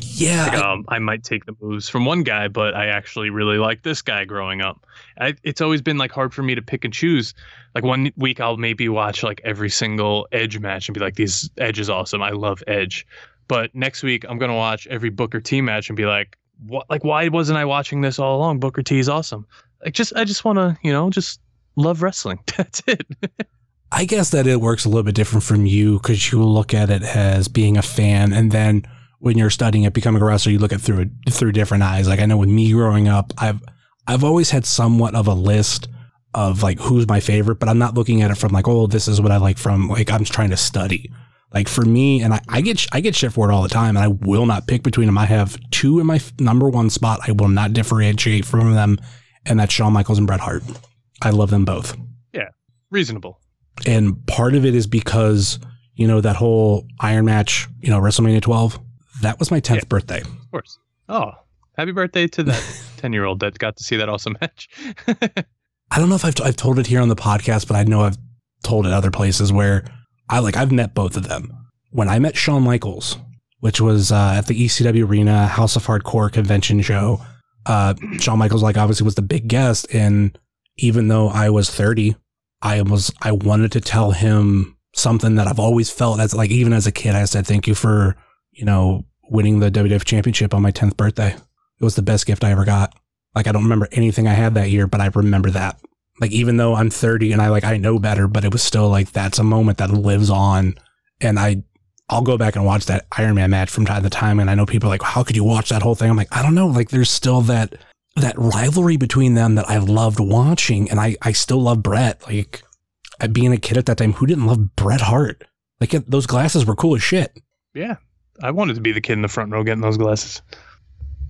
Yeah, like, I- um, I might take the moves from one guy, but I actually really like this guy growing up. I, it's always been like hard for me to pick and choose. Like one week, I'll maybe watch like every single Edge match and be like, "These Edge is awesome. I love Edge." But next week, I'm gonna watch every Booker T match and be like, "What? Like, why wasn't I watching this all along? Booker T is awesome." Like, just I just want to, you know, just love wrestling. That's it. I guess that it works a little bit different from you because you look at it as being a fan, and then when you're studying it, becoming a wrestler, you look at it through through different eyes. Like I know with me growing up, I've I've always had somewhat of a list of like who's my favorite, but I'm not looking at it from like, oh, this is what I like from like I'm trying to study. Like for me, and I, I get I get shit for it all the time, and I will not pick between them. I have two in my number one spot. I will not differentiate from them, and that's Shawn Michaels and Bret Hart. I love them both. Yeah, reasonable. And part of it is because, you know, that whole Iron match, you know, WrestleMania 12, that was my 10th Yeah. birthday. Of course. Oh, happy birthday to that 10 year old that got to see that awesome match. I don't know if I've, I've told it here on the podcast, but I know I've told it other places where I like, I've met both of them. When I met Shawn Michaels, which was uh, at the ECW Arena House of Hardcore convention show, uh, Shawn Michaels, like, obviously was the big guest. And even though I was 30, I was, I wanted to tell him something that I've always felt as like, even as a kid, I said, thank you for, you know, winning the WWF championship on my 10th birthday. It was the best gift I ever got. Like, I don't remember anything I had that year, but I remember that. Like, even though I'm 30 and I like, I know better, but it was still like, that's a moment that lives on. And I, I'll go back and watch that Iron Man match from time to time. And I know people are like, how could you watch that whole thing? I'm like, I don't know. Like, there's still that, that rivalry between them that I loved watching. And I, I still love Bret. Like, being a kid at that time, who didn't love Bret Hart? Like, those glasses were cool as shit. yeah. I wanted to be the kid in the front row getting those glasses.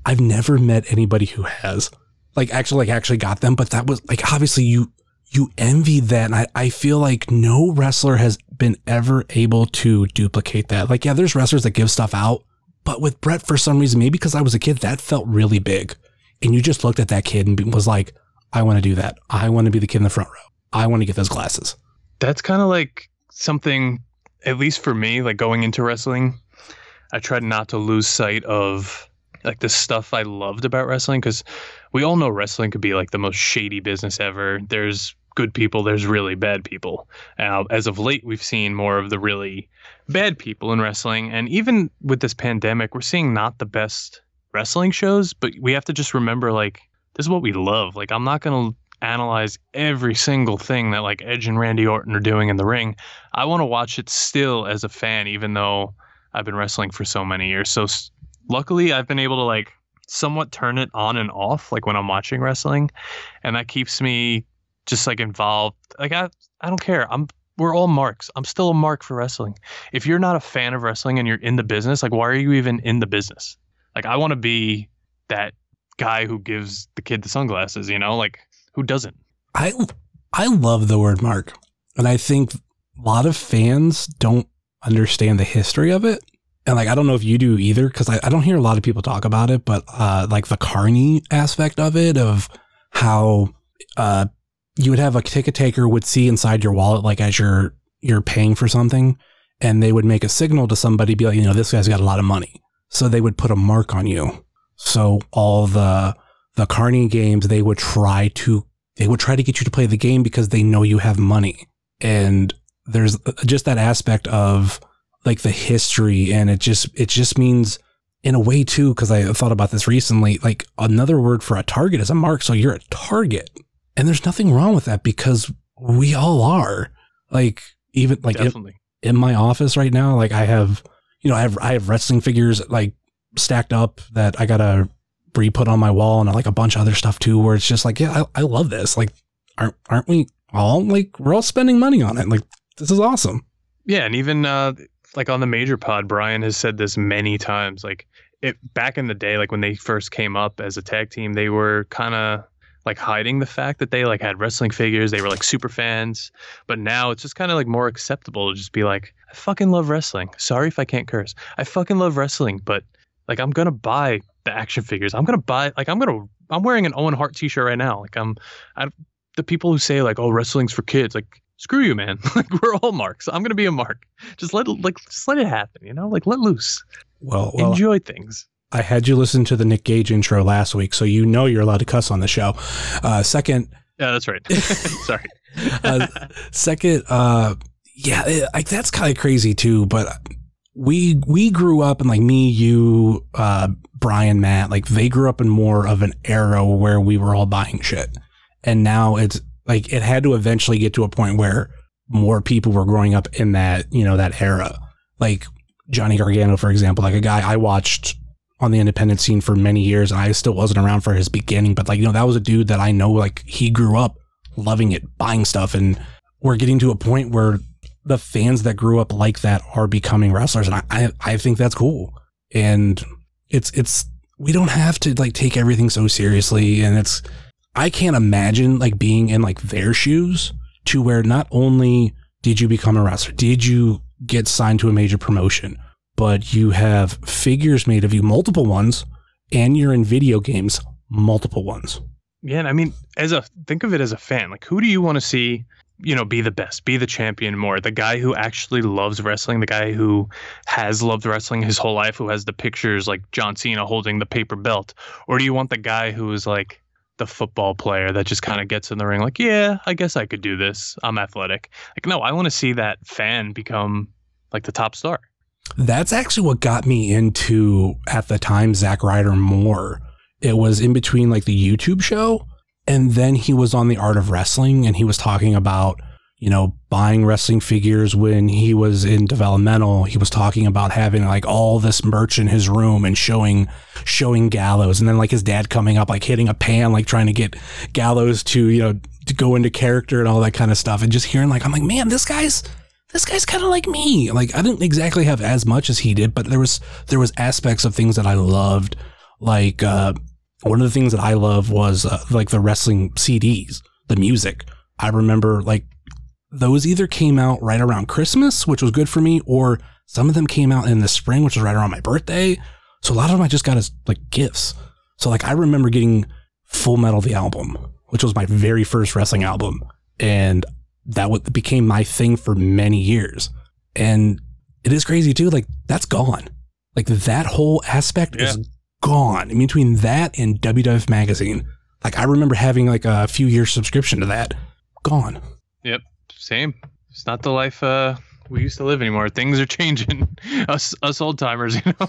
I've never met anybody who has like actually like actually got them, but that was like obviously you you envy that. And I, I feel like no wrestler has been ever able to duplicate that. Like, yeah, there's wrestlers that give stuff out, but with Bret, for some reason, maybe because I was a kid, that felt really big. And you just looked at that kid and was like, I want to do that. I want to be the kid in the front row. I want to get those glasses. That's kind of like something, at least for me, like going into wrestling, I tried not to lose sight of like the stuff I loved about wrestling because we all know wrestling could be like the most shady business ever. There's good people, there's really bad people. Uh, as of late, we've seen more of the really bad people in wrestling. And even with this pandemic, we're seeing not the best wrestling shows, but we have to just remember like, this is what we love. Like, I'm not going to analyze every single thing that like Edge and Randy Orton are doing in the ring. I want to watch it still as a fan, even though I've been wrestling for so many years. So luckily, I've been able to like somewhat turn it on and off, like when I'm watching wrestling, and that keeps me just like involved. Like I, I don't care. I'm we're all marks. I'm still a mark for wrestling. If you're not a fan of wrestling and you're in the business, like why are you even in the business? Like I want to be that guy who gives the kid the sunglasses, you know? Like who doesn't? I I love the word mark, and I think a lot of fans don't understand the history of it. And like I don't know if you do either, because I, I don't hear a lot of people talk about it, but uh, like the carny aspect of it, of how uh, you would have a ticket taker would see inside your wallet, like as you're you're paying for something, and they would make a signal to somebody, be like, you know, this guy's got a lot of money, so they would put a mark on you. So all the the carny games, they would try to they would try to get you to play the game because they know you have money. And there's just that aspect of like the history and it just it just means in a way too because I thought about this recently like another word for a target is a mark so you're a target. And there's nothing wrong with that because we all are. Like even like in, in my office right now like I have you know I have I have wrestling figures like stacked up that I got to re-put on my wall and I like a bunch of other stuff too where it's just like yeah I, I love this like aren't aren't we all like we're all spending money on it like this is awesome Yeah, and even uh, like on the major pod, Brian has said this many times. Like it back in the day, like when they first came up as a tag team, they were kind of like hiding the fact that they like had wrestling figures. They were like super fans, but now it's just kind of like more acceptable to just be like, I fucking love wrestling. Sorry if I can't curse. I fucking love wrestling, but like I'm gonna buy the action figures. I'm gonna buy like I'm gonna I'm wearing an Owen Hart T-shirt right now. Like I'm, I, the people who say like, oh, wrestling's for kids, like screw you, man. like we're all marks. I'm gonna be a mark. Just let like just let it happen. You know, like let loose. Well, well Enjoy things. I had you listen to the Nick Gage intro last week, so you know you're allowed to cuss on the show. Uh, second, Yeah, that's right. Sorry. uh, second, uh, yeah, it, like that's kind of crazy too. But we we grew up and like me, you, uh, Brian, Matt, like they grew up in more of an era where we were all buying shit, and now it's like it had to eventually get to a point where more people were growing up in that you know that era, like Johnny Gargano, for example, like a guy I watched on the independent scene for many years and I still wasn't around for his beginning, but like, you know, that was a dude that I know like he grew up loving it, buying stuff. And we're getting to a point where the fans that grew up like that are becoming wrestlers. And I, I, I think that's cool. And it's, it's, we don't have to like take everything so seriously. And it's, I can't imagine like being in like their shoes to where not only did you become a wrestler, did you get signed to a major promotion, but you have figures made of you, multiple ones, and you're in video games, multiple ones. Yeah, and I mean, as a think of it as a fan, like who do you want to see, you know, be the best, be the champion more? The guy who actually loves wrestling, the guy who has loved wrestling his whole life, who has the pictures like John Cena holding the paper belt, or do you want the guy who is like the football player that just kind of gets in the ring like, yeah, I guess I could do this. I'm athletic. Like, no, I want to see that fan become like the top star. That's actually what got me into at the time Zack Ryder more. It was in between like the YouTube show and then he was on the art of wrestling and he was talking about, you know, buying wrestling figures when he was in developmental. He was talking about having like all this merch in his room and showing showing Gallows and then like his dad coming up like hitting a pan like trying to get Gallows to, you know, to go into character and all that kind of stuff and just hearing like I'm like, "Man, this guy's this guy's kind of like me. Like I didn't exactly have as much as he did, but there was there was aspects of things that I loved. Like uh, one of the things that I love was uh, like the wrestling CDs, the music. I remember like those either came out right around Christmas, which was good for me, or some of them came out in the spring, which was right around my birthday. So a lot of them I just got as like gifts. So like I remember getting Full Metal the album, which was my very first wrestling album, and that what became my thing for many years. And it is crazy too. Like that's gone. Like that whole aspect Yeah. is gone. In between that and WWF magazine, like I remember having like a few years subscription to that. Gone. Yep, same. It's not the life uh, we used to live anymore. Things are changing. us us old timers, you know.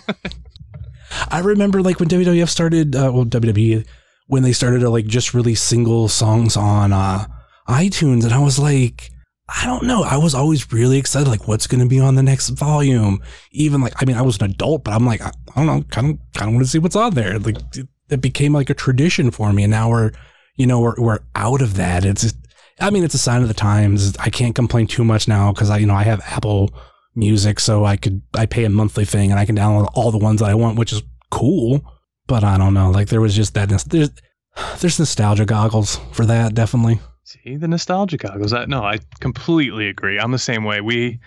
I remember like when WWF started, uh, well WWE when they started to like just release single songs on uh, iTunes, and I was like, I don't know. I was always really excited, like what's going to be on the next volume. Even like, I mean, I was an adult, but I'm like, I, I don't know, kind of, kind of want to see what's on there. Like it, it became like a tradition for me, and now we're, you know, we're we're out of that. It's, just, I mean, it's a sign of the times. I can't complain too much now because I, you know, I have Apple Music, so I could I pay a monthly thing and I can download all the ones that I want, which is cool. But I don't know, like there was just that there's there's nostalgia goggles for that, definitely. See the nostalgia goggles. I, no, I completely agree. I'm the same way. We,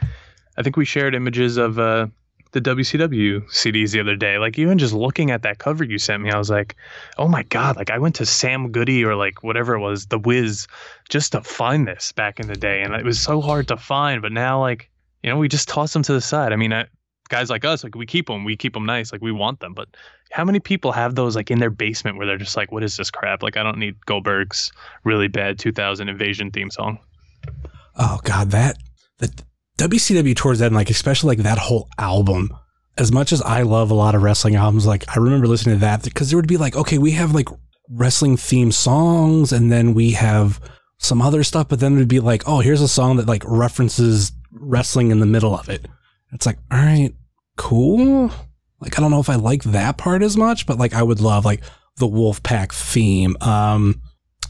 I think we shared images of uh, the WCW CDs the other day. Like even just looking at that cover you sent me, I was like, oh my god! Like I went to Sam Goody or like whatever it was, the Wiz, just to find this back in the day, and it was so hard to find. But now, like you know, we just toss them to the side. I mean, I, guys like us, like we keep them, we keep them nice, like we want them. But how many people have those like in their basement where they're just like, what is this crap? Like I don't need Goldberg's really bad 2000 Invasion theme song. Oh god, that the WCW towards that, and like especially like that whole album. As much as I love a lot of wrestling albums, like I remember listening to that because there would be like, okay, we have like wrestling theme songs, and then we have some other stuff, but then it would be like, oh, here's a song that like references wrestling in the middle of it. It's like, all right, cool. Like I don't know if I like that part as much, but like I would love like the Wolfpack theme, um,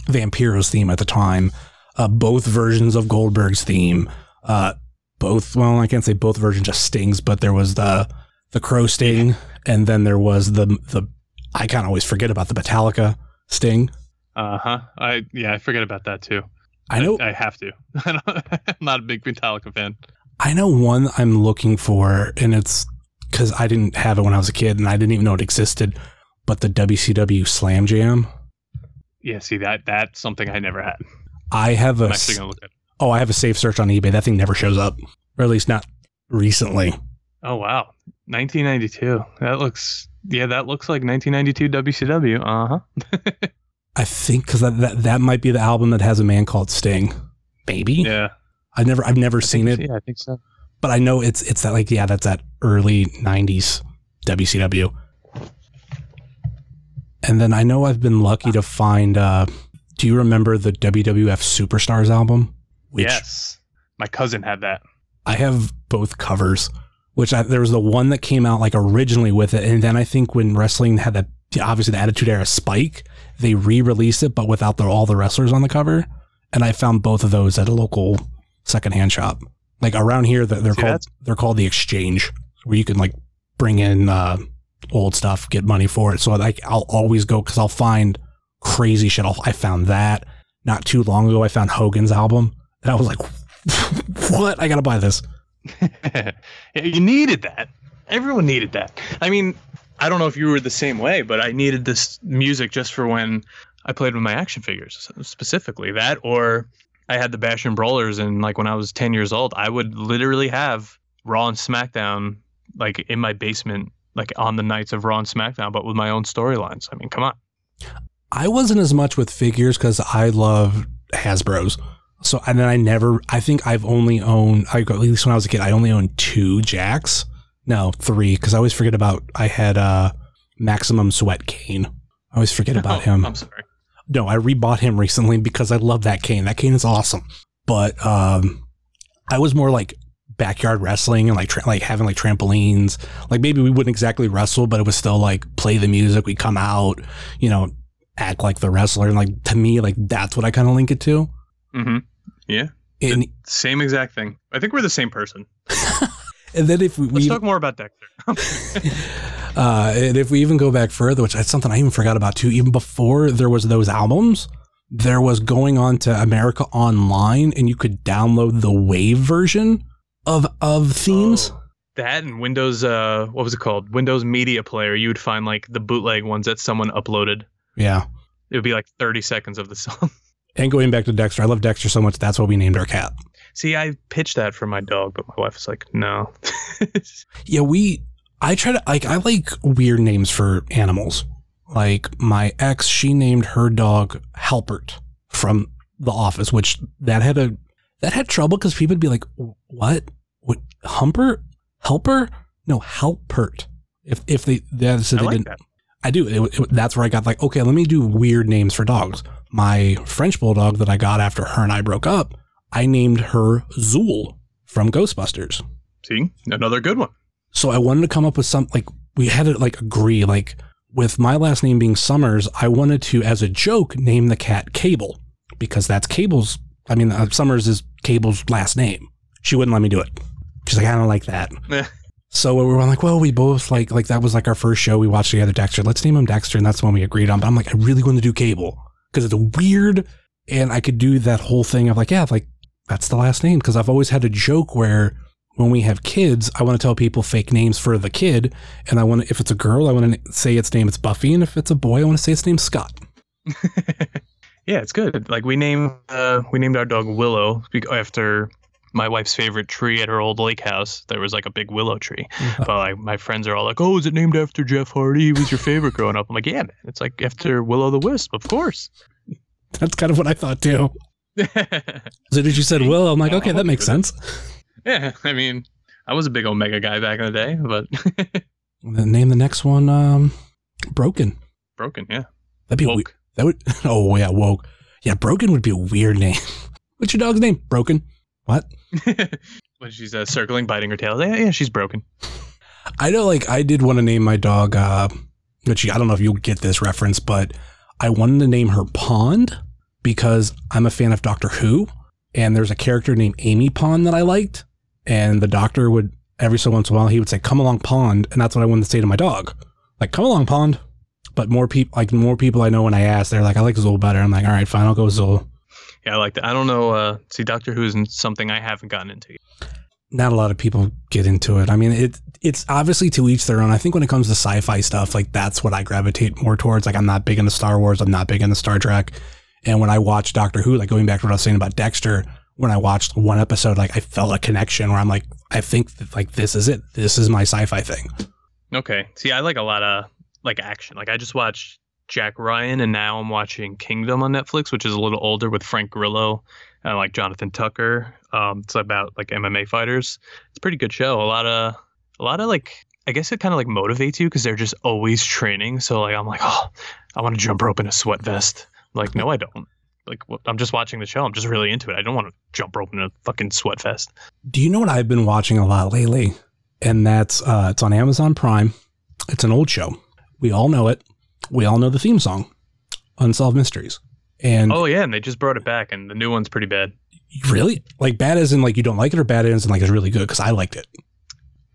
Vampiro's theme at the time, uh, both versions of Goldberg's theme, uh, both. Well, I can't say both versions just stings, but there was the the crow sting, and then there was the the. I kind of always forget about the Metallica sting. Uh huh. I yeah, I forget about that too. I know. I, have to. I'm not a big Metallica fan. I know one I'm looking for, and it's because I didn't have it when I was a kid, and I didn't even know it existed. But the WCW Slam Jam. Yeah, see that that's something I never had. I have a I'm look at. Oh, I have a safe search on eBay. That thing never shows up, or at least not recently. Oh wow, 1992. That looks yeah, that looks like 1992 WCW. Uh huh. I think because that, that that might be the album that has a man called Sting. Maybe. Yeah. I've never I've never I seen it, Yeah, I think so. but I know it's it's that like yeah, that's that early '90s WCW. And then I know I've been lucky to find. uh Do you remember the WWF Superstars album? Which yes, my cousin had that. I have both covers. Which I, there was the one that came out like originally with it, and then I think when wrestling had that obviously the Attitude Era spike, they re-released it, but without the, all the wrestlers on the cover. And I found both of those at a local secondhand shop. Like around here, they're, they're See, called they're called the Exchange, where you can like bring in uh, old stuff, get money for it. So like I'll always go because I'll find crazy shit. I'll, I found that not too long ago. I found Hogan's album, and I was like, "What? I gotta buy this." You needed that. Everyone needed that. I mean, I don't know if you were the same way, but I needed this music just for when I played with my action figures, specifically that, or I had the Bash and Brawlers, and like when I was 10 years old, I would literally have Raw and SmackDown like in my basement, like on the nights of Raw and SmackDown, but with my own storylines. I mean, come on. I wasn't as much with figures because I love Hasbro's. So and then I never. I think I've only owned. I at least when I was a kid, I only owned two Jakks. No, three because I always forget about. I had uh Maximum Sweat Kane. I always forget about Oh, him. I'm sorry. No, I rebought him recently because I love that Kane. That Kane is awesome. But um, I was more like backyard wrestling and like tra- like having like trampolines. Like maybe we wouldn't exactly wrestle, but it was still like play the music. We come out, you know, act like the wrestler. And like to me, like that's what I kind of link it to. Mm-hmm. Yeah. And Same exact thing. I think we're the same person. and then if we, Let's talk more about Dexter. uh, and if we even go back further, which that's something I even forgot about too, even before there was those albums, there was going on to America Online, and you could download the Wave version of of themes. Oh, that and Windows, uh, what was it called? Windows Media Player. You would find like the bootleg ones that someone uploaded. Yeah. It would be like 30 seconds of the song. And going back to Dexter, I love Dexter so much. That's what we named our cat. See, I pitched that for my dog, but my wife was like, no. Yeah, we. I try to like. I like weird names for animals. Like my ex, she named her dog Halpert from The Office, which that had a that had trouble because people would be like, "What? What? Humper? Helper? No, Halpert." If if they that's if I they like didn't. that. I do. It, it- that's where I got like, okay, let me do weird names for dogs. My French bulldog that I got after her and I broke up, I named her Zuul from Ghostbusters. See, another good one. So I wanted to come up with some like we had to like agree like with my last name being Summers, I wanted to as a joke name the cat Cable because that's Cable's. I mean, uh, Summers is Cable's last name. She wouldn't let me do it. She's like, I don't like that. So we were like, well, we both like like that was like our first show we watched together, Dexter. Let's name him Dexter, and that's the one we agreed on. But I'm like, I really want to do Cable because it's weird, and I could do that whole thing of like, yeah, like that's the last name because I've always had a joke where when we have kids, I want to tell people fake names for the kid, and I want to, if it's a girl, I want to say its name it's Buffy, and if it's a boy, I want to say its name's Scott. yeah, it's good. Like we named uh, we named our dog Willow after my wife's favorite tree at her old lake house. There was like a big willow tree. But like my friends are all like, "Oh, is it named after Jeff Hardy? He was your favorite growing up." I'm like, "Yeah, man. It's like after Willow the Wisp, of course." That's kind of what I thought too. So did you said Will? I'm like, okay, that makes sense. yeah, I mean, I was a big Omega guy back in the day, but then name the next one um, Broken. broken. Yeah, That'd be a woke. that would. Oh yeah, woke. Yeah, Broken would be a weird name. What's your dog's name? Broken. What? when she's uh, circling, biting her tail. Yeah, yeah, she's broken. I know, like, I did want to name my dog, uh, which I don't know if you'll get this reference, but I wanted to name her Pond because I'm a fan of Doctor Who, and there's a character named Amy Pond that I liked, and the doctor would every so once in a while he would say, "Come along, pond," and that's what I wanted to say to my dog, like, "Come along, pond." But more people, like more people I know when I ask, they're like, "I like Zuul better." I'm like, "All right, fine, I'll go with Zool." Yeah, I like that. I don't know. Uh, see, Doctor Who isn't something I haven't gotten into. Yet. Not a lot of people get into it. I mean, it it's obviously to each their own. I think when it comes to sci-fi stuff, like that's what I gravitate more towards. Like I'm not big into Star Wars. I'm not big into Star Trek. And when I watch Doctor Who, like going back to what I was saying about Dexter, when I watched one episode, like I felt a connection where I'm like, I think that, like this is it. This is my sci-fi thing. Okay. See, I like a lot of like action. Like I just watched Jack Ryan, and now I'm watching Kingdom on Netflix, which is a little older with Frank Grillo and like Jonathan Tucker. Um, it's about like MMA fighters. It's a pretty good show. A lot of a lot of like I guess it kind of like motivates you because they're just always training. So like I'm like, oh, I want to jump rope in a sweat vest. like no, I don't. Like I'm just watching the show. I'm just really into it. I don't want to jump rope in a fucking sweat fest. Do you know what I've been watching a lot lately? And that's uh, it's on Amazon Prime. It's an old show. We all know it. We all know the theme song, Unsolved Mysteries. And oh yeah, and they just brought it back, and the new one's pretty bad. Really? Like bad as in like you don't like it, or bad as in like it's really good? Because I liked it.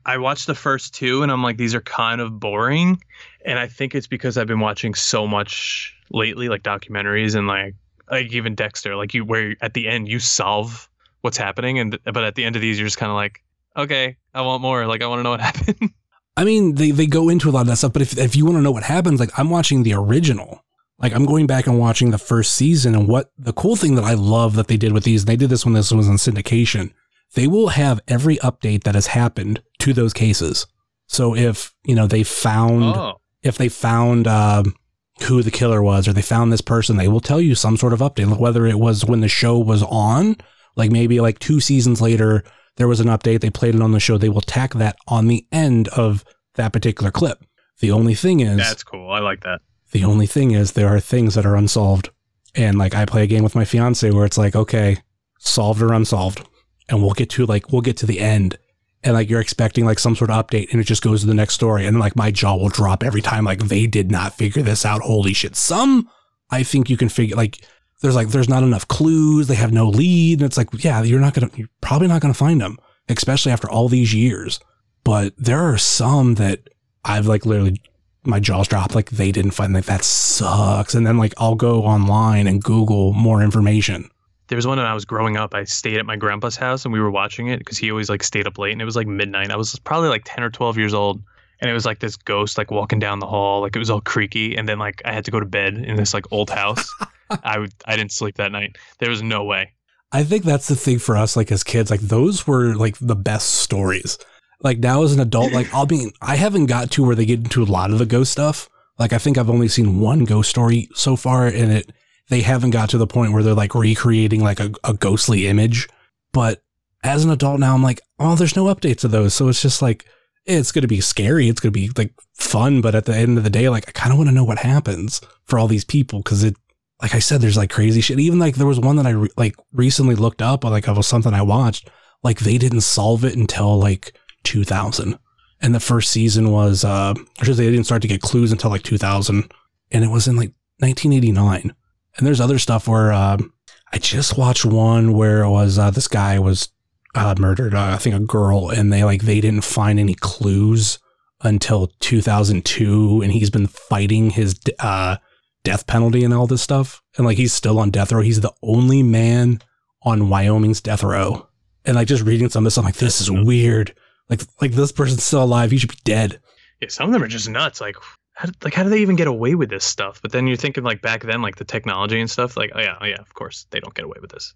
I watched the first two, and I'm like, these are kind of boring, and I think it's because I've been watching so much lately, like documentaries and like like even Dexter, like you where at the end you solve what's happening, and but at the end of these you're just kind of like, okay, I want more. Like I want to know what happened. I mean, they they go into a lot of that stuff, but if if you want to know what happens, like I'm watching the original. Like I'm going back and watching the first season, and what the cool thing that I love that they did with these, and they did this when this was in syndication. They will have every update that has happened to those cases. So if you know they found oh. if they found um, who the killer was or they found this person, they will tell you some sort of update, whether it was when the show was on, like maybe like two seasons later, there was an update, they played it on the show, they will tack that on the end of that particular clip. The only thing is That's cool. I like that. The only thing is there are things that are unsolved. And like I play a game with my fiance where it's like, okay, solved or unsolved. And we'll get to like we'll get to the end and like you're expecting like some sort of update and it just goes to the next story and like my jaw will drop every time like they did not figure this out. Holy shit. Some i think you can figure like there's like there's not enough clues. They have no lead and it's like yeah you're not gonna you're probably not gonna find them especially after all these years. But there are some that i've like literally my jaws dropped like they didn't find like that sucks. And then like i'll go online and google more information there was one when I was growing up. I stayed at my grandpa's house and we were watching it because he always like stayed up late and it was like midnight. I was probably like 10 or 12 years old and it was like this ghost like walking down the hall like it was all creaky and then like I had to go to bed in this like old house. I would I didn't sleep that night. There was no way. I think that's the thing for us like as kids like those were like the best stories. Like now as an adult like I'll be I haven't got to where they get into a lot of the ghost stuff. Like I think I've only seen one ghost story so far and it they haven't got to the point where they're like recreating like a, a ghostly image. But as an adult now, I'm like, oh, there's no updates of those. So it's just like, it's going to be scary. It's going to be like fun. But at the end of the day, like, I kind of want to know what happens for all these people. Cause it, like I said, there's like crazy shit. Even like there was one that I re- like recently looked up, like it was something I watched. Like they didn't solve it until like 2000. And the first season was, uh, or should they didn't start to get clues until like 2000. And it was in like 1989. And there's other stuff where um, I just watched one where it was uh, this guy was uh, murdered, uh, I think a girl, and they like they didn't find any clues until 2002, and he's been fighting his uh, death penalty and all this stuff, and like he's still on death row. He's the only man on Wyoming's death row, and like just reading some of this, I'm like, this is weird. Like like this person's still alive. He should be dead. Yeah, some of them are just nuts. Like how like how do they even get away with this stuff? But then you're thinking like back then, like the technology and stuff. Like oh yeah, oh yeah, of course they don't get away with this.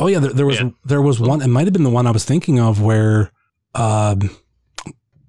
Oh yeah, there, there was yeah. there was one. It might have been the one I was thinking of where uh,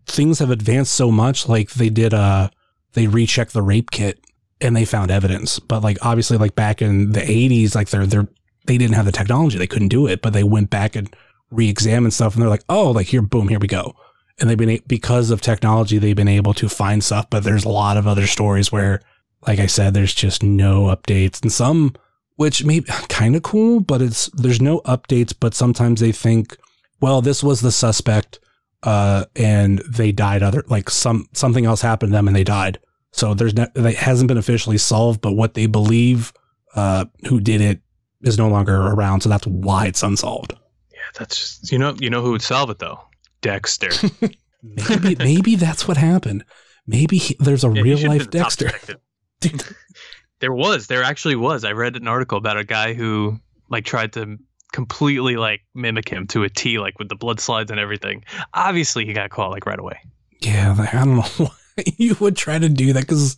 things have advanced so much. Like they did uh they rechecked the rape kit and they found evidence. But like obviously, like back in the '80s, like they're they're they didn't have the technology, they couldn't do it. But they went back and re-examined stuff, and they're like, oh, like here, boom, here we go and they've been because of technology they've been able to find stuff but there's a lot of other stories where like i said there's just no updates. And some which may kind of cool but it's there's no updates but sometimes they think well this was the suspect uh, and they died other like some something else happened to them and they died. So there's no, it hasn't been officially solved but what they believe uh, who did it is no longer around. So that's why it's unsolved. Yeah, That's just, you know you know who would solve it though? Dexter. Maybe maybe that's what happened. Maybe he, there's a Yeah, real life Dexter. There was, there actually was. I read an article about a guy who like tried to completely like mimic him to a T, like with the blood slides and everything. Obviously, he got caught like right away. yeah, like, I don't know why you would try to do that because,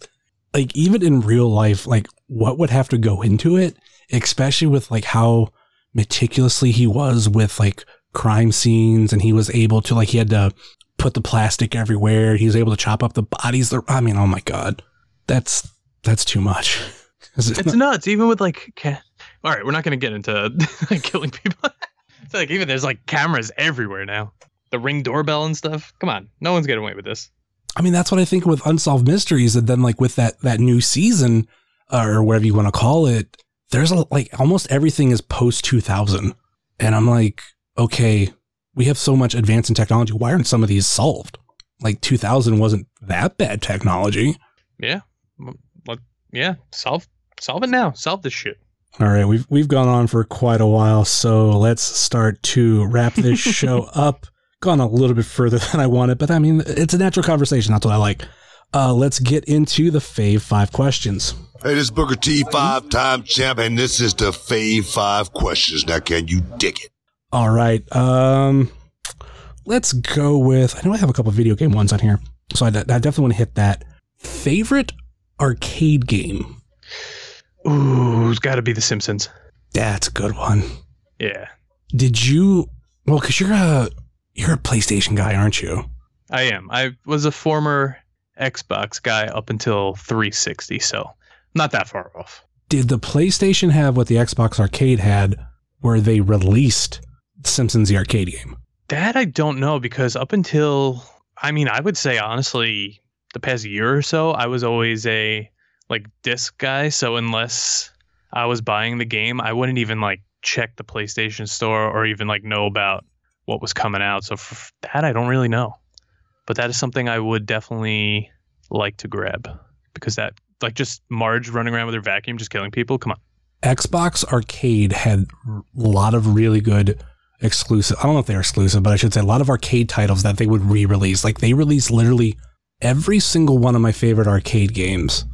like, even in real life, like, what would have to go into it, especially with like how meticulously he was with like crime scenes, and he was able to like he had to put the plastic everywhere. He was able to chop up the bodies. The- I mean, oh my god, that's that's too much. It It's nuts. Even with like, ca- all right, we're not gonna get into like killing people. it's like even there's like cameras everywhere now. The ring doorbell and stuff. Come on, no one's getting away with this. I mean, that's what I think with unsolved mysteries, and then like with that that new season uh, or whatever you want to call it, there's a, like almost everything is post 2000, and I'm like, okay, we have so much advance in technology. Why aren't some of these solved? Like 2000 wasn't that bad technology. Yeah, like yeah, solve solve it now. Solve this shit. All right, we've we've gone on for quite a while, so let's start to wrap this show up. Gone a little bit further than I wanted, but I mean, it's a natural conversation. That's what I like. Uh, let's get into the fave five questions. Hey, this is Booker T, five time champ, and this is the Fave Five Questions. Now, can you dig it? All right. Um, let's go with. I know I have a couple video game ones on here, so I, I definitely want to hit that. Favorite arcade game? Ooh, it's got to be The Simpsons. That's a good one. Yeah, Did you? Well, because you're a you're a PlayStation guy, aren't you? I am. I was a former Xbox guy up until 360, so not that far off. Did the PlayStation have what the Xbox Arcade had, where they released Simpsons the arcade game? That I don't know because up until I mean, I would say honestly, the past year or so, I was always a like disc guy. So unless I was buying the game, I wouldn't even like check the PlayStation store or even like know about what was coming out. So for that, I don't really know. But that is something I would definitely like to grab because that like just Marge running around with her vacuum just killing people. Come on. Xbox Arcade had a lot of really good exclusive. I don't know if they're exclusive, but I should say a lot of arcade titles that they would re-release. Like they released literally every single one of my favorite arcade games.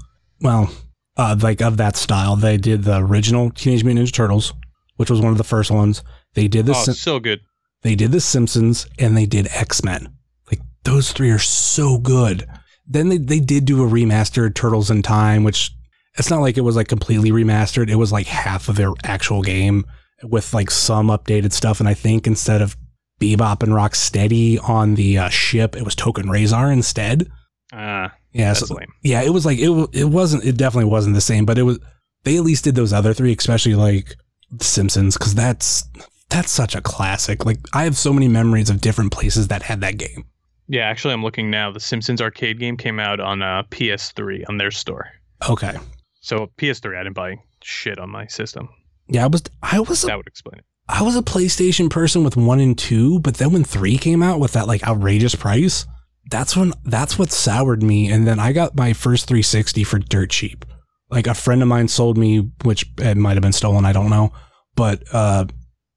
Well, uh, like of that style, they did the original Teenage Mutant Ninja Turtles, which was one of the first ones. They did the oh, Sim- so good. they did the Simpsons, and they did X Men. Like those three are so good. Then they they did do a remastered Turtles in Time, which it's not like it was like completely remastered. It was like half of their actual game with like some updated stuff. And I think instead of Bebop and Rocksteady on the uh, ship, it was Tokka and Rahzar instead. Ah, Yeah, that's so- yeah, it was like it. It wasn't. It definitely wasn't the same, but it was. They at least did those other three, especially like The Simpsons, because that's that's such a classic. Like I have so many memories of different places that had that game. Yeah, actually, I'm looking now. The Simpsons arcade game came out on uh, PS3 on their store. Okay, So PS3, I didn't buy shit on my system. Yeah, I was I was a, That would explain it. I was a PlayStation person with one and two, but then when three came out with that like outrageous price, that's when that's what soured me. And then I got my first 360 for dirt cheap. Like a friend of mine sold me, which it might have been stolen, I don't know, but uh,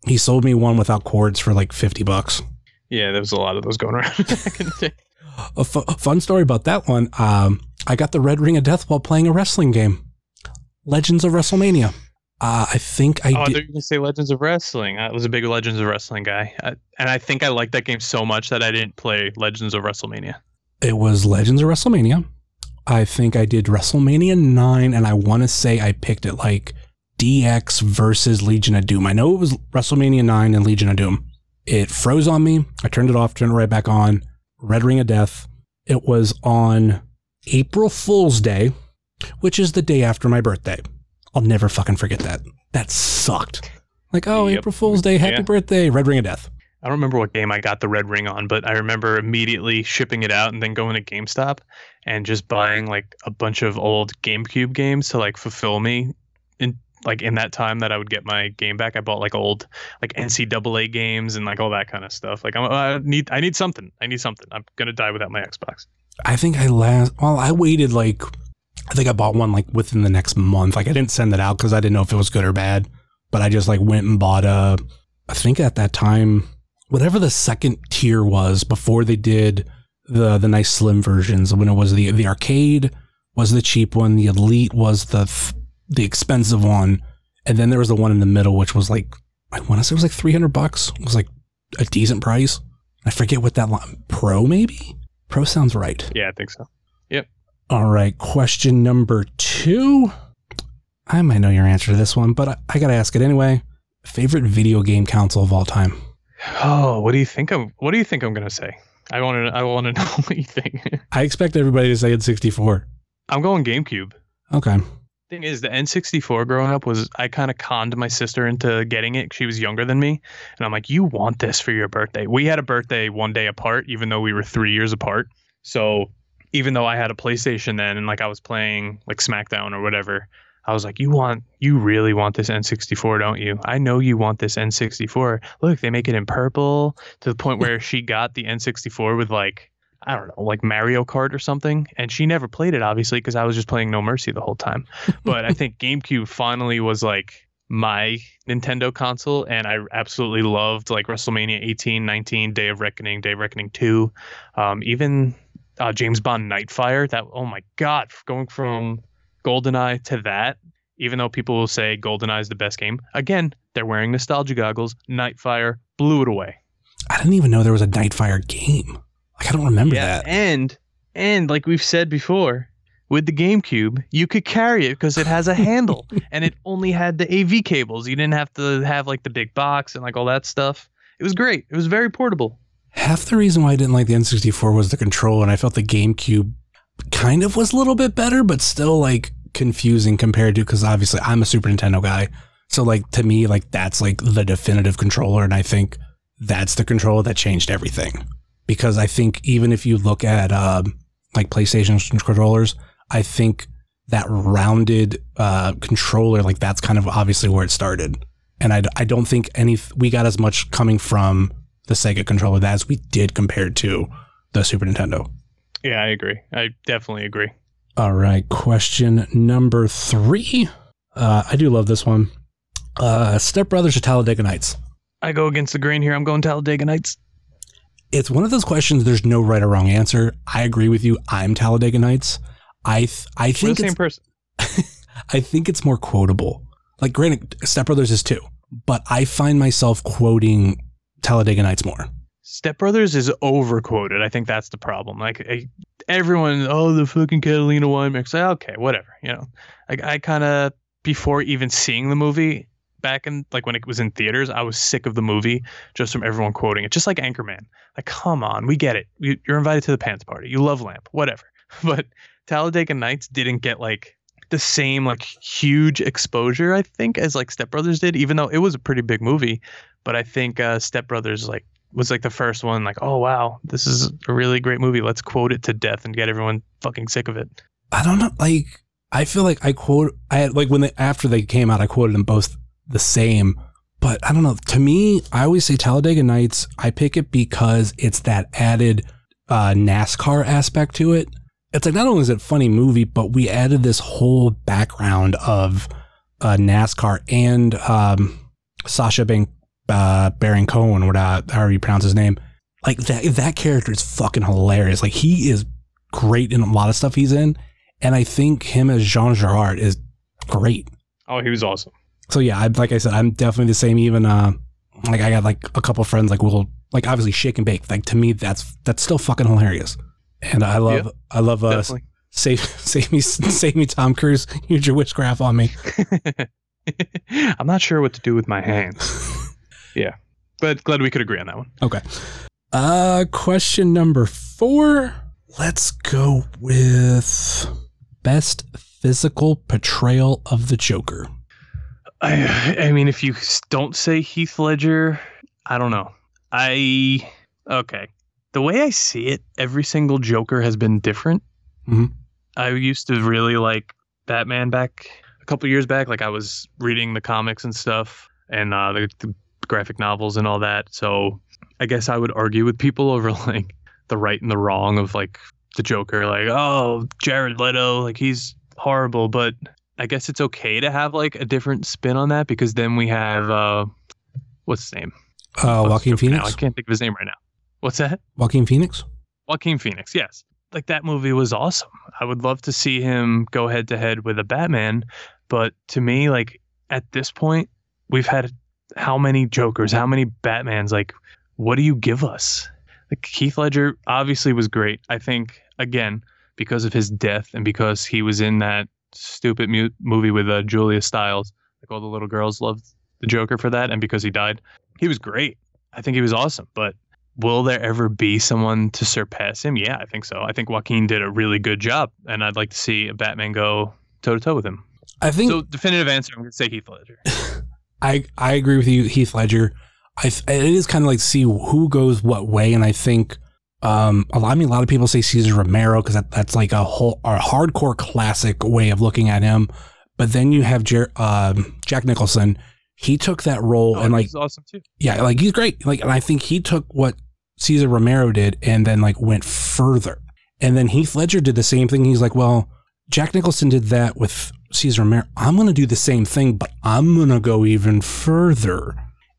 he sold me one without cords for like 50 bucks. Yeah, there was a lot of those going around back in the day. A fun story about that one. Um, I got the red ring of death while playing a wrestling game, Legends of WrestleMania. Uh, I think I oh, did. going to say Legends of Wrestling. I was a big Legends of Wrestling guy. I, and I think I liked that game so much that I didn't play Legends of WrestleMania. It was Legends of WrestleMania. I think I did WrestleMania 9, and I want to say I picked it like DX versus Legion of Doom. I know it was WrestleMania 9 and Legion of Doom. It froze on me. I turned it off, turned it right back on. Red Ring of Death. It was on April Fool's Day, which is the day after my birthday. I'll never fucking forget that. That sucked. Like, oh, Yep. April Fool's Day, happy Yeah. birthday, Red Ring of Death. I don't remember what game I got the red ring on, but I remember immediately shipping it out and then going to GameStop and just buying like a bunch of old GameCube games to like fulfill me in like in that time that I would get my game back. I bought like old like NCAA games and like all that kind of stuff. Like I'm, uh, I need I need something. I need something. I'm gonna die without my Xbox. I think I last, well, I waited like, I think I bought one like within the next month. Like I didn't send it out because I didn't know if it was good or bad, but I just like went and bought a, I think at that time, whatever the second tier was before they did the the nice slim versions, when it was the the arcade was the cheap one, the elite was the the expensive one, and then there was the one in the middle, which was like I want to say it was like three hundred bucks. It was like a decent price. I forget what that line, pro maybe pro sounds right. Yeah, I think so. All right, question number two. I might know your answer to this one, but I, I gotta ask it anyway. Favorite video game console of all time? Oh, what do you think I'm? What do you think I'm gonna say? I want to. I want to know what you think. I expect everybody to say it's 64. I'm going GameCube. Okay. Thing is, the N64 growing up was I kind of conned my sister into getting it. She was younger than me, and I'm like, "You want this for your birthday?" We had a birthday one day apart, even though we were three years apart. So even though I had a PlayStation then, and like I was playing like SmackDown or whatever, I was like, "You want? You really want this N64, don't you? I know you want this N64. Look, they make it in purple to the point where she got the N64 with like." I don't know, like Mario Kart or something. And she never played it, obviously, because I was just playing No Mercy the whole time. But I think GameCube finally was like my Nintendo console, and I absolutely loved like WrestleMania 18, 19, Day of Reckoning, Day of Reckoning 2, um, even uh, James Bond Nightfire. That oh my god, going from GoldenEye to that. Even though people will say GoldenEye is the best game, again, they're wearing nostalgia goggles. Nightfire blew it away. I didn't even know there was a Nightfire game. Like I don't remember that. And and like we've said before, with the GameCube, you could carry it because it has a handle and it only had the AV cables. You didn't have to have like the big box and like all that stuff. It was great. It was very portable. Half the reason why I didn't like the N64 was the control, and I felt the GameCube kind of was a little bit better, but still like confusing compared to because obviously I'm a Super Nintendo guy. So like to me, like that's like the definitive controller, and I think that's the controller that changed everything. Because I think even if you look at um, like PlayStation controllers, I think that rounded uh, controller, like that's kind of obviously where it started. And I, I don't think any we got as much coming from the Sega controller as we did compared to the Super Nintendo. Yeah, I agree. I definitely agree. All right, question number three. Uh, I do love this one. Uh, Step Brothers or Talladega Nights? I go against the grain here. I'm going Talladega Nights. It's one of those questions. There's no right or wrong answer. I agree with you. I'm Talladega Nights. I th- I We're think the same it's, person. I think it's more quotable. Like, granted, Step Brothers is too, but I find myself quoting Talladega Nights more. Step Brothers is overquoted. I think that's the problem. Like I, everyone, oh, the fucking Catalina wine mix. Like, okay, whatever. You know, like I kind of before even seeing the movie back in like when it was in theaters, I was sick of the movie just from everyone quoting it. Just like Anchorman. Like, come on, we get it. You- You're invited to the pants party. You love Lamp, whatever. But Talladega Nights didn't get like the same like huge exposure I think as like Step Brothers did, even though it was a pretty big movie. But I think uh, Step Brothers like was like the first one like oh wow this is a really great movie let's quote it to death and get everyone fucking sick of it I don't know. Like, I feel like I quote, I like, when they, after they came out, I quoted them both the same. But I don't know. To me, I always say Talladega Nights. I pick it because it's that added uh, NASCAR aspect to it. It's like, not only is it a funny movie, but we added this whole background of uh, NASCAR and um, Sasha Bank, uh, Baron Cohen, or whatever, however you pronounce his name. Like, that, that character is fucking hilarious. Like, he is great in a lot of stuff he's in. And I think him as Jean Girard is great. oh he was awesome So yeah, I, like I said, I'm definitely the same. Even uh, like I got like a couple friends like will like obviously shake and bake. Like to me, that's that's still fucking hilarious. And I love Yeah, I love uh, definitely save save me save me Tom Cruise. Use your witchcraft on me. i'm not sure what to do with my hands yeah but glad we could agree on that one Okay. Uh, question number four. Let's go with best physical portrayal of the Joker. i i mean if you don't say heath ledger i don't know i okay the way i see it every single joker has been different Mhm. i used to really like batman back a couple years back like i was reading the comics and stuff and uh the, the graphic novels and all that so i guess i would argue with people over like the right and the wrong of like the joker like oh jared leto like he's horrible but I guess it's okay to have like a different spin on that because then we have uh what's his name? Uh, Oh, Joaquin stupid now. Phoenix. I can't think of his name right now. What's that? Joaquin Phoenix. Joaquin Phoenix, yes. Like that movie was awesome. I would love to see him go head to head with a Batman, but to me, like at this point, we've had how many Jokers, how many Batmans? Like, what do you give us? Like Heath Ledger obviously was great. I think again because of his death and because he was in that stupid mu- movie with uh, Julia Stiles. Like all the little girls loved the Joker for that, and because he died, he was great. I think he was awesome, but will there ever be someone to surpass him? Yeah, I think so. I think Joaquin did a really good job, and I'd like to see a Batman go toe to toe with him. I think So, definitive answer, I'm going to say Heath Ledger. I I agree with you, Heath Ledger. I it is kind of like see who goes what way, and I think um a lot. I mean, a lot of people say Cesar Romero because that, that's like a whole a hardcore classic way of looking at him. But then you have Jer- um Jack Nicholson. He took that role Oh, and like he's awesome too. yeah, like he's great. Like, and I think he took what Cesar Romero did and then like went further. And then Heath Ledger did the same thing. He's like, well, Jack Nicholson did that with Cesar Romero. I'm going to do the same thing, but I'm going to go even further.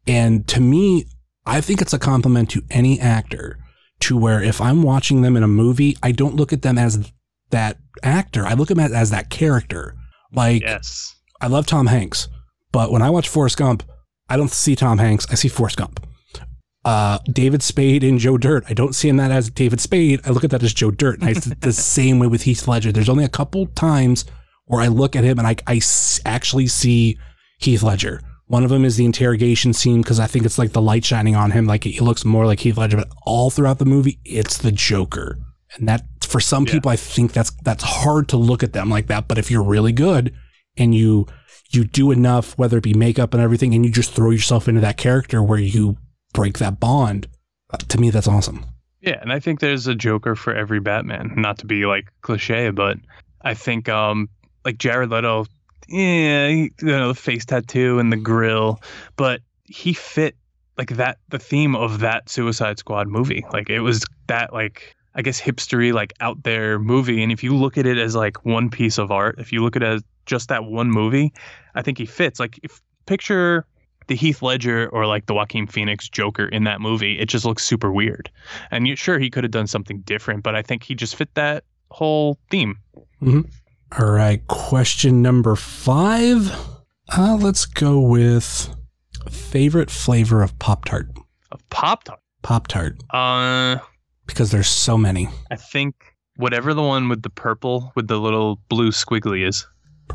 And to me, I think it's a compliment to any actor to where if I'm watching them in a movie, I don't look at them as that actor. I look at them as, that character. Like, Yes. I love Tom Hanks, but when I watch Forrest Gump, I don't see Tom Hanks. I see Forrest Gump. Uh, David Spade and Joe Dirt. I don't see him that as David Spade. I look at that as Joe Dirt. And I see the same way with Heath Ledger. There's only a couple times where I look at him and I, I actually see Heath Ledger. One of them is the interrogation scene because I think it's like the light shining on him. Like he looks more like Heath Ledger, but all throughout the movie, it's the Joker. And that for some Yeah. people, I think that's that's hard to look at them like that. But if you're really good and you you do enough, whether it be makeup and everything, and you just throw yourself into that character where you break that bond, uh, to me, that's awesome. Yeah, and I think there's a Joker for every Batman. Not to be like cliche, but I think um like Jared Leto, yeah, you know the face tattoo and the grill, but he fit like that the theme of that Suicide Squad movie. Like it was that like I guess hipstery like out there movie, and if you look at it as like one piece of art, if you look at it as just that one movie, I think he fits. Like if picture the Heath Ledger or like the Joaquin Phoenix Joker in that movie, it just looks super weird. And you, sure, he could have done something different, but I think he just fit that whole theme. Mm-hmm. All right, question number five. Uh, let's go with favorite flavor of Pop Tart. Of Pop Tart. Pop Tart, Uh, because there's so many. I think whatever the one with the purple with the little blue squiggly is.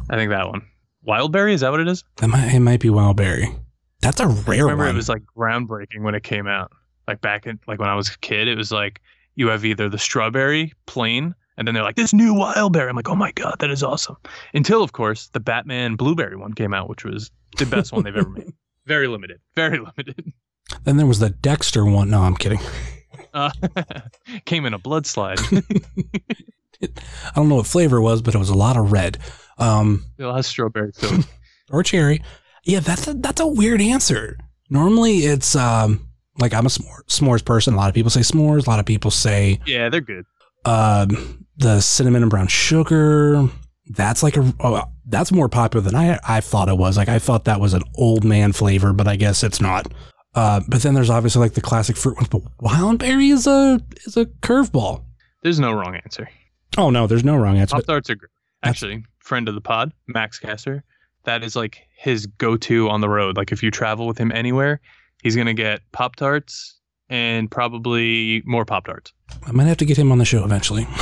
I think that one. Wildberry, is that what it is? That might it might be Wildberry. That's a rare one. remember one. it was like groundbreaking when it came out. Like back in like when I was a kid, it was like you have either the strawberry plain, and then they're like this new wildberry. I'm like, oh my god, that is awesome. Until of course the Batman blueberry one came out, which was the best one they've ever made. Very limited. Very limited. then there was the Dexter one. No, I'm kidding. Uh, came in a blood slide. I don't know what flavor it was, but it was a lot of red. Um, it has strawberry filled. or cherry. Yeah, that's a, that's a weird answer. Normally, it's um like I'm a s'more, s'mores person. A lot of people say s'mores. A lot of people say yeah, they're good. um the cinnamon and brown sugar. That's like a oh, that's more popular than I I thought it was. Like I thought that was an old man flavor, but I guess it's not. Uh, but then there's obviously like the classic fruit ones. But wildberry is a is a curveball. There's no wrong answer. Oh no, there's no wrong answer. Pop Tarts are great. Actually, friend of the pod, Max Caster, that is like his go-to on the road. Like if you travel with him anywhere, he's gonna get Pop Tarts and probably more Pop Tarts. I might have to get him on the show eventually.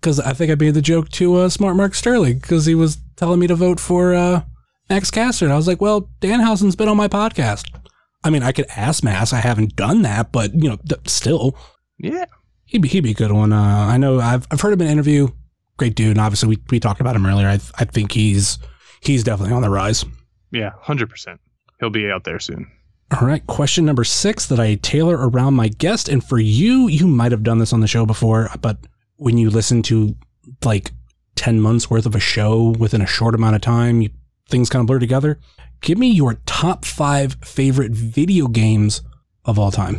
Because I think I made the joke to uh, Smart Mark Sterling because he was telling me to vote for uh, Max Caster. And I was like, well, Danhausen's been on my podcast. I mean, I could ask Max. I haven't done that, but, you know, th- still, yeah, he'd be, he'd be a good one. Uh, I know I've, I've heard him in an interview. Great dude. And obviously, we, we talked about him earlier. I, I think he's he's definitely on the rise. yeah, hundred percent. He'll be out there soon. All right, question number six that I tailor around my guest. And for you, you might have done this on the show before, but when you listen to like 10 months worth of a show within a short amount of time, you, things kind of blur together. Give me your top five favorite video games of all time.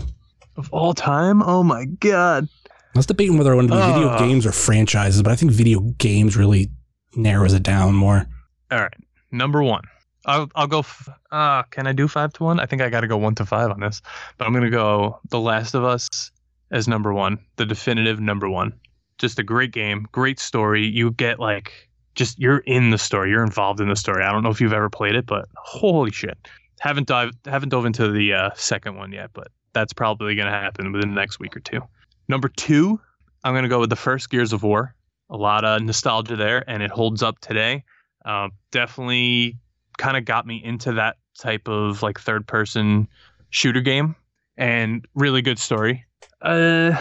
Of all time, oh my god. I was debating whether I want to do video Ah. games or franchises, but I think video games really narrows it down more. All right, number one, I'll I'll go. F- uh, can I do five to one? I think I got to go one to five on this, but I'm gonna go The Last of Us as number one, the definitive number one. Just a great game, great story. You get like just you're in the story, you're involved in the story. I don't know if you've ever played it, but holy shit, haven't dive haven't dove into the uh, second one yet, but that's probably gonna happen within the next week or two. Number two, I'm gonna go with the first Gears of War. A lot of nostalgia there, and it holds up today. Uh, definitely kind of got me into that type of like third person shooter game and really good story. Uh,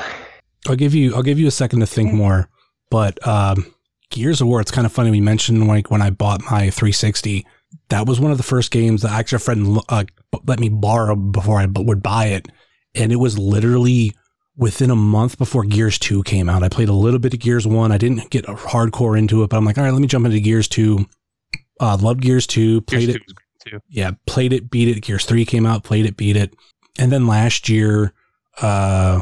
I'll give you I'll give you a second to think more, but um, Gears of War. It's kind of funny we mentioned like when I bought my 360. That was one of the first games that actually a friend uh, let me borrow before I would buy it, and it was literally within a month before Gears 2 came out. I played a little bit of Gears 1. I didn't get hardcore into it, but I'm like, all right, let me jump into Gears 2. Uh, loved Gears 2, played Gears it. 2 was great too. Yeah, played it, beat it. Gears 3 came out, played it, beat it. And then last year, uh,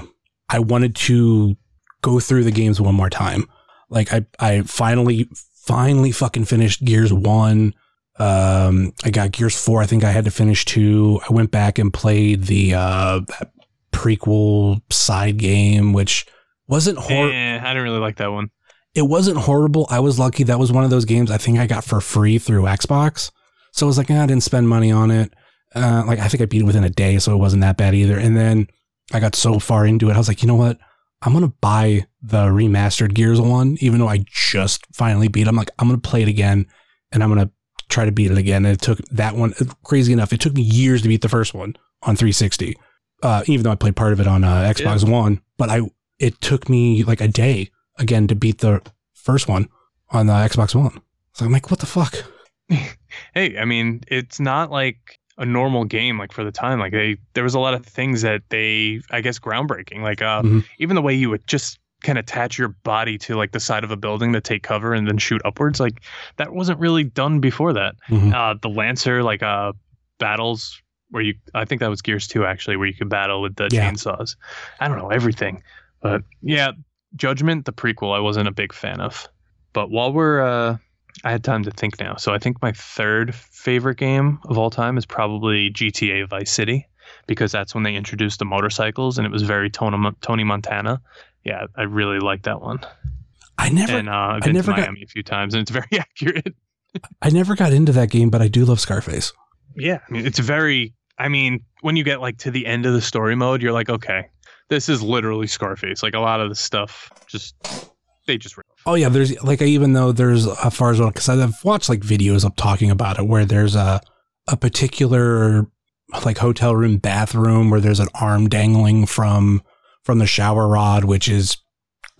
I wanted to go through the games one more time. Like I, I finally, finally fucking finished Gears 1. Um, I got Gears 4. I think I had to finish 2. I went back and played the, uh, that prequel side game, which wasn't horrible Eh, I didn't really like that one. It wasn't horrible. I was lucky. That was one of those games I think I got for free through Xbox. So I was like, eh, I didn't spend money on it. Uh, like I think I beat it within a day, so it wasn't that bad either. And then I got so far into it, I was like, you know what? I'm gonna buy the remastered Gears one, even though I just finally beat. it. I'm like, I'm gonna play it again, and I'm gonna try to beat it again. And it took that one. Crazy enough, it took me years to beat the first one on 360. Uh, even though I played part of it on uh, Xbox One, but I it took me like a day again to beat the first one on the Xbox One. So I'm like, what the fuck? Hey, I mean, it's not like a normal game like for the time. Like they there was a lot of things that they I guess groundbreaking. Like uh Mhm. even the way you would just can attach your body to like the side of a building to take cover and then shoot upwards. Like that wasn't really done before that. Mhm. Uh the Lancer like uh battles where you I think that was Gears 2 actually where you could battle with the Yeah. chainsaws. I don't know everything. But yeah, Judgment the prequel I wasn't a big fan of. But while we're uh I had time to think now. So I think my third favorite game of all time is probably GTA Vice City because that's when they introduced the motorcycles and it was very Tony, Tony Montana. Yeah, I really like that one. I never, and uh, I've been never to got- Miami a few times and it's very accurate. I never got into that game, but I do love Scarface. Yeah, I mean, it's very. I mean, when you get like to the end of the story mode, you're like, okay, this is literally Scarface. Like a lot of the stuff, just they just. Oh yeah, there's like I even though there's as far as well because I've watched like videos up talking about it where there's a a particular like hotel room bathroom where there's an arm dangling from from the shower rod, which is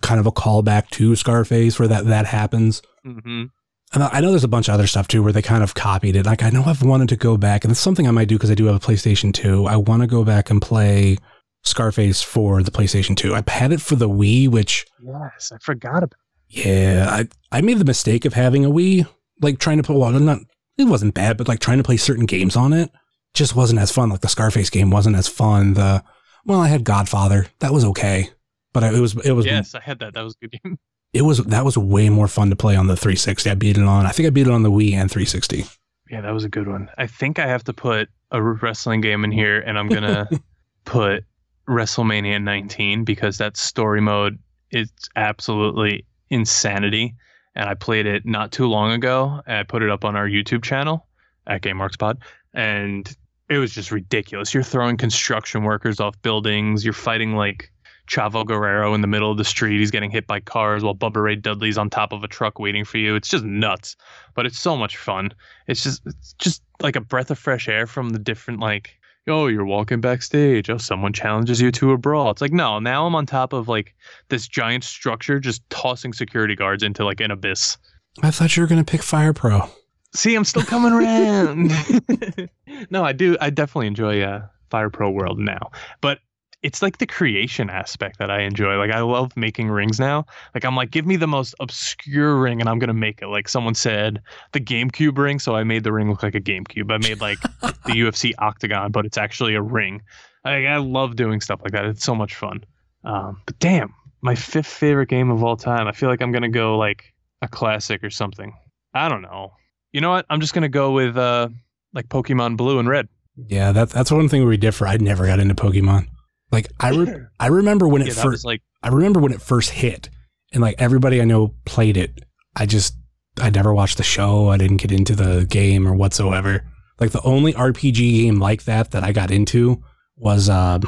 kind of a callback to Scarface where that that happens. hmm And I know there's a bunch of other stuff too where they kind of copied it. Like I know I've wanted to go back, and it's something I might do because I do have a PlayStation 2. I want to go back and play Scarface for the PlayStation 2. I had it for the Wii, which Yes, I forgot about. yeah, I I made the mistake of having a Wii, like trying to play. Well, not it wasn't bad, but like trying to play certain games on it just wasn't as fun. Like the Scarface game wasn't as fun. The well, I had Godfather, that was okay, but I, it was it was Yes, I had that. That was a good game. it was that was way more fun to play on the 360. I beat it on. I think I beat it on the Wii and 360. Yeah, that was a good one. I think I have to put a wrestling game in here, and I'm gonna put WrestleMania 19 because that story mode is absolutely insanity. And I played it not too long ago. I put it up on our YouTube channel at Game Marks Pod, and it was just ridiculous. You're throwing construction workers off buildings. You're fighting like Chavo Guerrero in the middle of the street. He's getting hit by cars while Bubba Ray Dudley's on top of a truck waiting for you. It's just nuts, but it's so much fun. It's just it's just like a breath of fresh air from the different like oh you're walking backstage. Oh someone challenges you to a brawl. It's like no now i'm on top of like this giant structure just tossing security guards into like an abyss. I thought you were gonna pick Fire Pro. see i'm still coming around. No i do i definitely enjoy uh fire pro world now. But it's like the creation aspect that i enjoy like i love making rings now. Like i'm like give me the most obscure ring and i'm gonna make it. Like someone said the gamecube ring. So i made the ring look like a gamecube. I made like the ufc octagon but it's actually a ring. Like, i love doing stuff like that. It's so much fun. Um, but damn my fifth favorite game of all time. I feel like i'm gonna go like a classic or something. I don't know. You know what? I'm just gonna go with uh like Pokemon Blue and Red. Yeah, that, that's one thing where we differ. I never got into Pokemon. Like I re- I remember when it Yeah, first like I remember when it first hit, and like everybody I know played it. I just I never watched the show. I didn't get into the game or whatsoever. Like the only RPG game like that that I got into was um,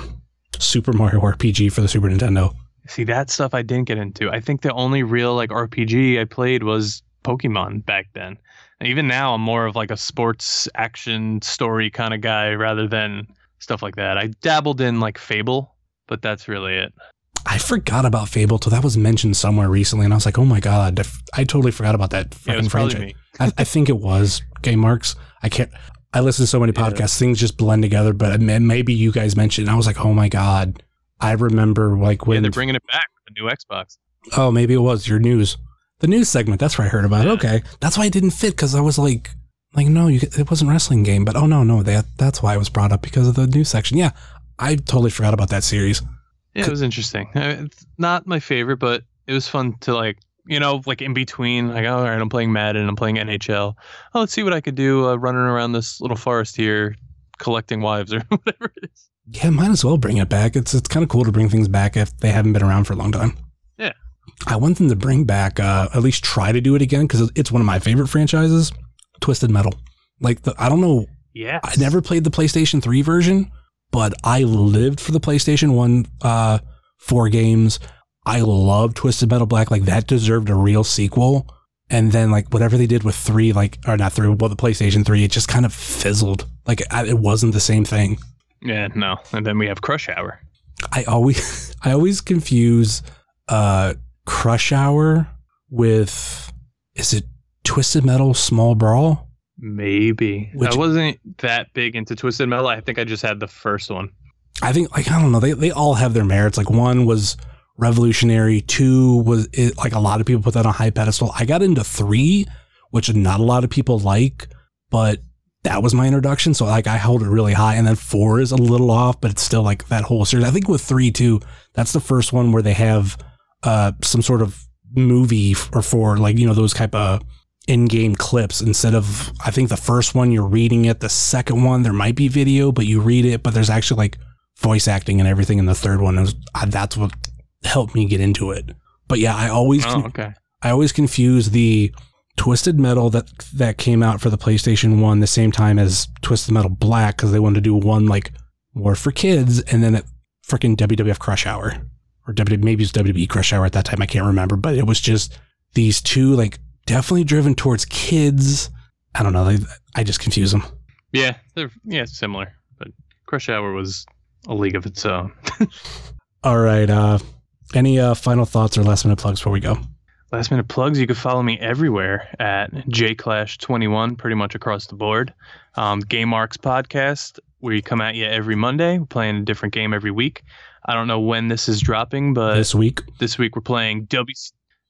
Super Mario RPG for the Super Nintendo. see that stuff I didn't get into. I think the only real like RPG I played was Pokemon back then. And even now, I'm more of like a sports action story kind of guy rather than stuff like that. I dabbled in like Fable, but that's really it. I forgot about Fable till that was mentioned somewhere recently, and I was like, oh my god, I f- I totally forgot about that fucking probably franchise. I, I think it was Game Marks. I can't. I listen to so many Yeah. podcasts, things just blend together. But maybe you guys mentioned. and I was like, oh my god. I remember like Yeah, when. they're bringing it back with the new Xbox. oh, maybe it was your news, the news segment. That's where I heard about it. Okay, that's why it didn't fit because I was like, like no, you, it wasn't a wrestling game. But oh no, no, that that's why it was brought up because of the news section. Yeah, I totally forgot about that series. Yeah, it was interesting. It's not my favorite, but it was fun to like, you know, like in between, like, oh, all right, I'm playing Madden, I'm playing NHL. Oh, let's see what I could do uh, running around this little forest here, collecting wives or whatever it is. Yeah, might as well bring it back. It's it's kind of cool to bring things back if they haven't been around for a long time. Yeah. I want them to bring back, uh, at least try to do it again because it's one of my favorite franchises, Twisted Metal. Like the, I don't know, Yeah. I never played the PlayStation 3 version, but I lived for the PlayStation 1 uh, four games. I love Twisted Metal Black. Like that deserved a real sequel. And then like whatever they did with three, like or not three, well the PlayStation 3, it just kind of fizzled. Like I, it wasn't the same thing. Yeah, no. And then we have Crush Hour. I always I always confuse uh Crush Hour with is it Twisted Metal Small Brawl? Maybe. Which- I wasn't that big into Twisted Metal. I think I just had the first one. I think like I don't know, they they all have their merits. Like one was revolutionary, two was it, like a lot of people put that on a high pedestal. I got into 3, which not a lot of people like, but that was my introduction, so like I held it really high and then 4 is a little off, but it's still like that whole series. I think with 3 too, that's the first one where they have uh some sort of movie or for like, you know, those type of in-game clips instead of I think the first one you're reading it, the second one there might be video, but you read it, but there's actually like voice acting and everything in the third one. It was, I, that's what helped me get into it. But yeah, I always Oh, okay. I always confuse the Twisted Metal that that came out for the PlayStation One the same time as Twisted Metal Black because they wanted to do one like more for kids, and then it freaking WWF Crush Hour or W maybe it's WWE Crush Hour at that time I can't remember, but it was just these two like definitely driven towards kids. I don't know. They, I just confuse them. Yeah, they're yeah similar, but Crush Hour was a league of its own. All right. Uh, any uh, final thoughts or last minute plugs before we go? Last minute plugs. You can follow me everywhere at jclash21, pretty much across the board. Um, Game Marks podcast. We come at you every Monday. We're playing a different game every week. I don't know when this is dropping, but this week. this week we're playing W.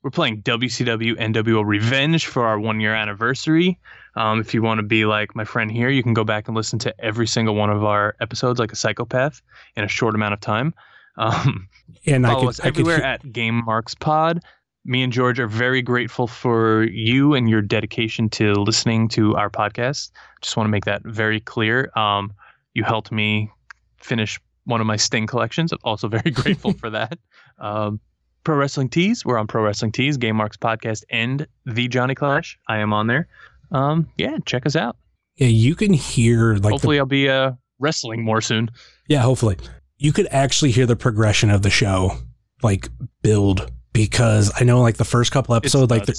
We're playing WCW NWO Revenge for our one year anniversary. Um, if you want to be like my friend here, you can go back and listen to every single one of our episodes like a psychopath in a short amount of time. Um, And I Follow could, us I could everywhere at Game Marks Pod. Me and George are very grateful for you and your dedication to listening to our podcast. Just want to make that very clear. Um, you helped me finish one of my Sting collections. I'm also very grateful for that. Um, Pro Wrestling Tees. We're on Pro Wrestling Tees, Game Marks Podcast, and the Johnny Clash. I am on there. Um, yeah, check us out. yeah, you can hear like the Hopefully, I'll be uh, wrestling more soon. Yeah, hopefully. You could actually hear the progression of the show like build because I know like the first couple episodes like the,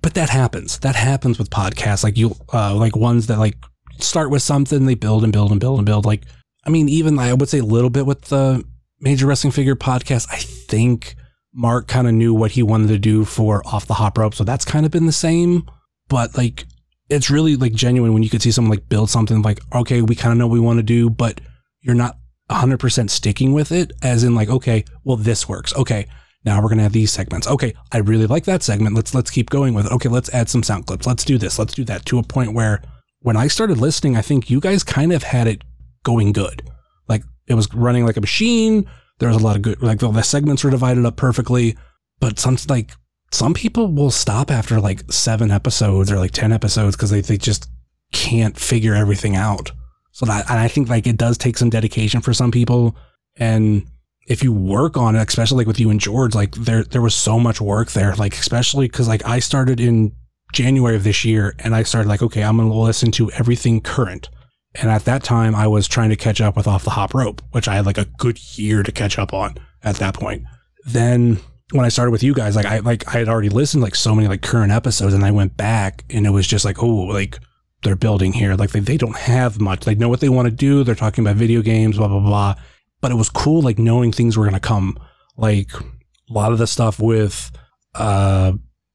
but that happens. That happens with podcasts like you uh like ones that like start with something they build and build and build and build like I mean even I would say a little bit with the Major Wrestling Figure podcast. I think Mark kind of knew what he wanted to do for Off the Hop Rope, so that's kind of been the same, but like it's really like genuine when you could see someone like build something like okay, we kind of know what we want to do, but you're not 100% sticking with it as in like okay well this works. Okay now we're gonna have these segments. Okay i really like that segment. Let's let's keep going with it. Okay let's add some sound clips. Let's do this. Let's do that. To a point where when i started listening i think you guys kind of had it going good. Like it was running like a machine there was a lot of good like the, segments were divided up perfectly but some like some people will stop after like seven episodes or like 10 episodes because they, they just can't figure everything out. So that, and I think like it does take some dedication for some people. And if you work on it, especially like with you and George, like there, there was so much work there, like, especially cause like I started in January of this year and I started like, okay, I'm going to listen to everything current. And at that time I was trying to catch up with off the hop rope, which I had like a good year to catch up on at that point. Then when I started with you guys, like I like I had already listened like so many like current episodes and I went back and it was just like, oh, like they're building here. Like they, they don't have much. They know what they want to do. They're talking about video games, blah, blah, blah. But it was cool like knowing things were gonna come. Like a lot of the stuff with uh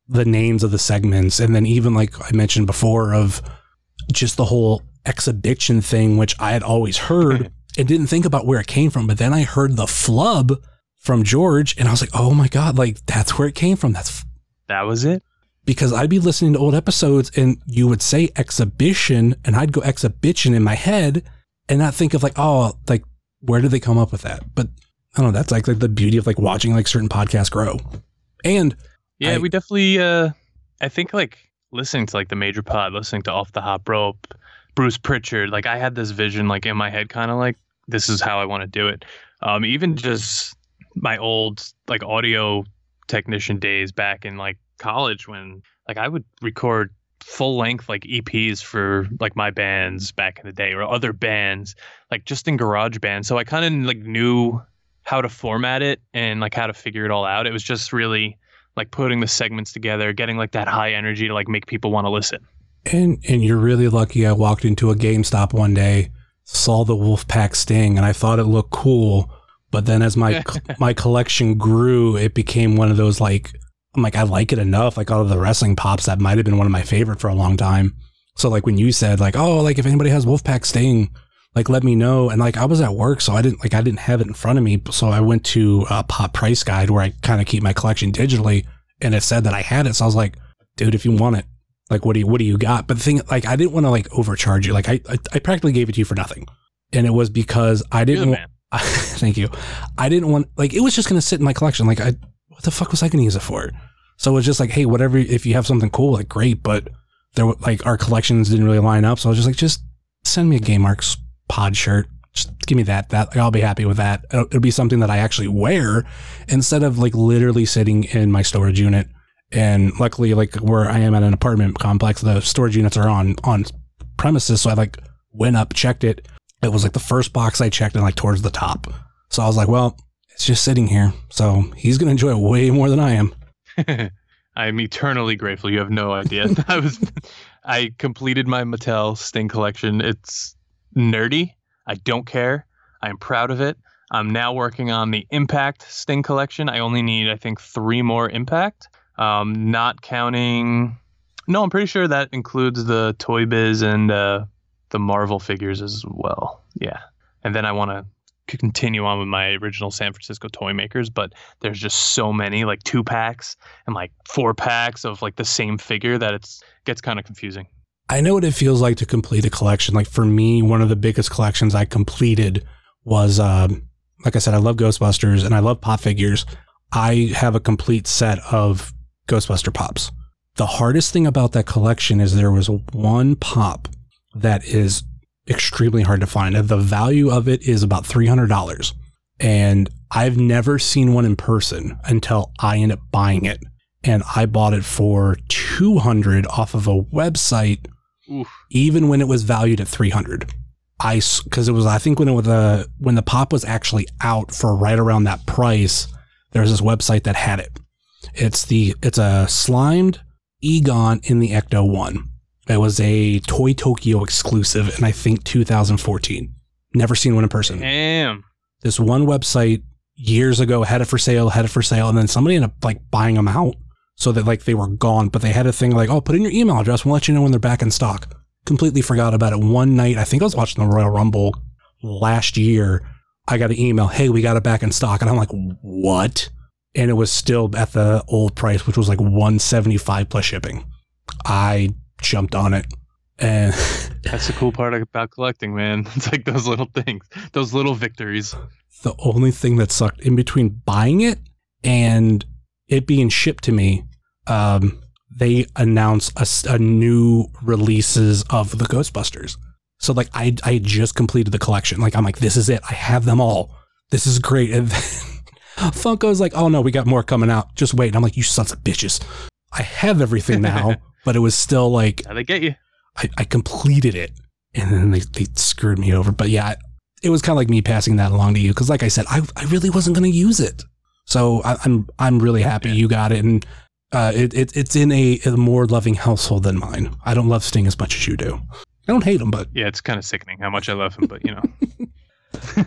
the names of the segments and then even like I mentioned before of just the whole exhibition thing, which I had always heard and didn't think about where it came from. But then I heard the flub from George and I was like, oh my God, like that's where it came from. That's That was it. because I'd be listening to old episodes and you would say exhibition and I'd go exhibition in my head and not think of like, oh, like where did they come up with that? But I don't know. That's like, like the beauty of like watching like certain podcasts grow. And Yeah, I- we definitely. uh I think like listening to like the major pod, listening to Off the Hop Rope, Bruce Pritchard. Like I had this vision like in my head, kind of like this is how I want to do it. Um, even just my old like audio technician days back in like college when like I would record full length like EPs for like my bands back in the day or other bands like just in garage band so I kind of like knew how to format it and like how to figure it all out it was just really like putting the segments together getting like that high energy to like make people want to listen And and you're really lucky I walked into a GameStop one day, saw the Wolfpack Sting, and I thought it looked cool. But then as my my collection grew, it became one of those like I'm like I like it enough. Like all of the wrestling pops, that might have been one of my favorite for a long time. So like when you said like oh like if anybody has Wolfpack Sting, like let me know. And like I was at work, so I didn't like I didn't have it in front of me. So I went to a Pop Price Guide where I kind of keep my collection digitally, and it said that I had it. So I was like, dude, if you want it, like what do you what do you got? But the thing like i didn't want to like overcharge you. Like I, I i practically gave it to you for nothing. And it was because i didn't man. wa- thank you. I didn't want like it was just gonna sit in my collection. Like i what the fuck was i gonna use it for? So it was just like hey whatever if you have something cool like great. But there were like our collections didn't really line up. So i was just like just send me a game marks pod shirt. Just give me that that like, i'll be happy with that. It'll, it'll be something that i actually wear instead of like literally sitting in my storage unit and luckily like where i am at an apartment complex the storage units are on on premises. So i like went up checked it. It was like the first box i checked and like towards the top. So i was like well it's just sitting here. So he's gonna enjoy it way more than i am. I'm eternally grateful. You have no idea. I was i completed my mattel sting collection. It's nerdy. I don't care. I'm proud of it. I'm now working on the impact sting collection. I only need i think three more impact um, not counting no i'm pretty sure that includes the toy biz and uh, the marvel figures as well yeah and then i want to continue on with my original san francisco toy makers but there's just so many like two packs and like four packs of like the same figure that it's gets kind of confusing I know what it feels like to complete a collection. Like for me, one of the biggest collections I completed was, um, like I said, I love Ghostbusters and I love pop figures. I have a complete set of Ghostbuster pops. The hardest thing about that collection is there was one pop that is extremely hard to find. The value of it is about $300. And I've never seen one in person until I end up buying it. And I bought it for 200 off of a website Oof. even when it was valued at 300 i because it was i think when it was the when the pop was actually out for right around that price there was this website that had it it's the it's a slimed egon in the ecto 1 it was a toy tokyo exclusive and i think 2014 never seen one in person damn this one website years ago had it for sale, had it for sale, and then somebody ended up like buying them out so that like they were gone. But they had a thing like, oh, put in your email address, we'll let you know when they're back in stock. Completely forgot about it. One night, I think I was watching the Royal Rumble last year. I got an email, hey, we got it back in stock. And I'm like, what? And it was still at the old price, which was like 175 plus shipping. I jumped on it. And That's the cool part about collecting, man. It's like those little things, those little victories. the only thing that sucked in between buying it and it being shipped to me um they announce a new releases of the Ghostbusters. So like I I just completed the collection. Like I'm like this is it. I have them all. This is great. And then Funko's like, oh no, we got more coming out. Just wait. And I'm like, you sons of bitches. I have everything now, but it was still like How they get you? I, I completed it and then they, they screwed me over. But yeah, it was kind of like me passing that along to you because, like I said, I, I really wasn't going to use it. So I, I'm I'm really happy you got it, and uh, it, it it's in a, a more loving household than mine. I don't love Sting as much as you do. I don't hate him, but Yeah, it's kind of sickening how much I love him, but you know.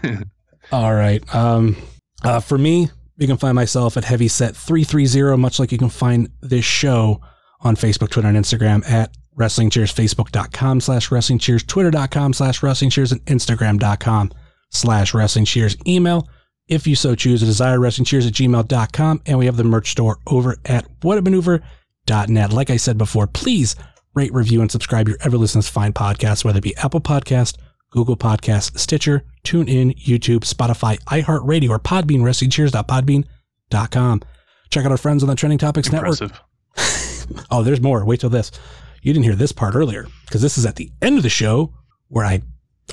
all right. Um, uh, for me, you can find myself at Heavyset330, much like you can find this show on Facebook, Twitter, and Instagram at Wrestling Cheers, Facebook.com slash Wrestling Cheers, Twitter.com slash Wrestling Cheers, and Instagram.com slash Wrestling Cheers. Email, if you so choose, a desire wrestling cheers at gmail.com. And we have the merch store over at whatamaneuver.net. Like I said before, please rate, review, and subscribe your ever listen to fine podcast, whether it be Apple Podcast, Google Podcast, Stitcher, TuneIn, YouTube, Spotify, iHeartRadio, or Podbean, WrestlingCheers.podbean.com. Check out our friends on the Trending Topics Network. Oh, there's more. Wait till this. You didn't hear this part earlier because this is at the end of the show where I,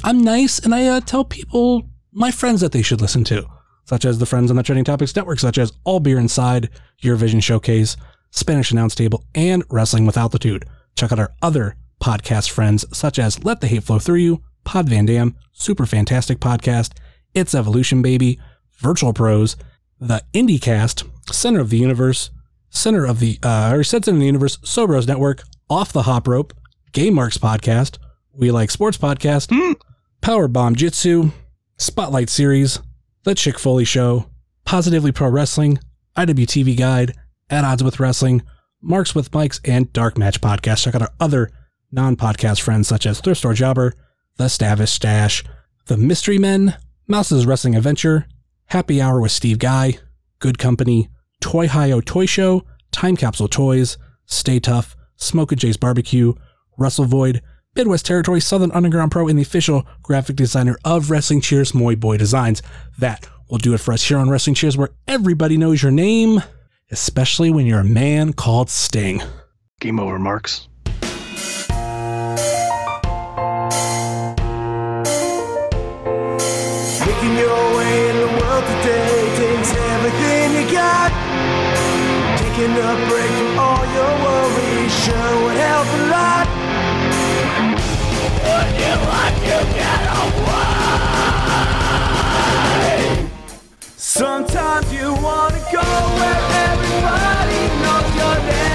I'm nice and I uh, tell people, my friends, that they should listen to, such as the friends on the Trending Topics Network, such as All Beer Inside, Eurovision Showcase, Spanish Announce Table, and Wrestling with Altitude. Check out our other podcast friends, such as Let the Hate Flow Through You, Pod Van Dam, Super Fantastic Podcast, It's Evolution Baby, Virtual Pros, the IndieCast, Center of the Universe, Center of the, uh, or Center of the Universe, Sobros Network, Off the Hop Rope, Game Marks Podcast, We Like Sports Podcast, Power Bomb Jitsu, Spotlight Series, The Chick Foley Show, Positively Pro Wrestling, IWTV Guide, At Odds with Wrestling, Marks with Mikes, and Dark Match Podcast. Check out our other non podcast friends such as Thrift Store Jobber, The Stavish Stash, The Mystery Men, Mouse's Wrestling Adventure, Happy Hour with Steve Guy, Good Company, Toy Hio Toy Show, Time Capsule Toys, Stay Tough, Smoke and Jay's Barbecue, Russell Void, Midwest Territory, Southern Underground Pro, and the official graphic designer of Wrestling Cheers, Moy Boy Designs. That will do it for us here on Wrestling Cheers, where everybody knows your name, especially when you're a man called Sting. Game over, Marks. Making your way in the world today takes everything you got. Taking a break from all your worries sure would help a lot. Would you like to get away? Sometimes you wanna go where everybody knows your name.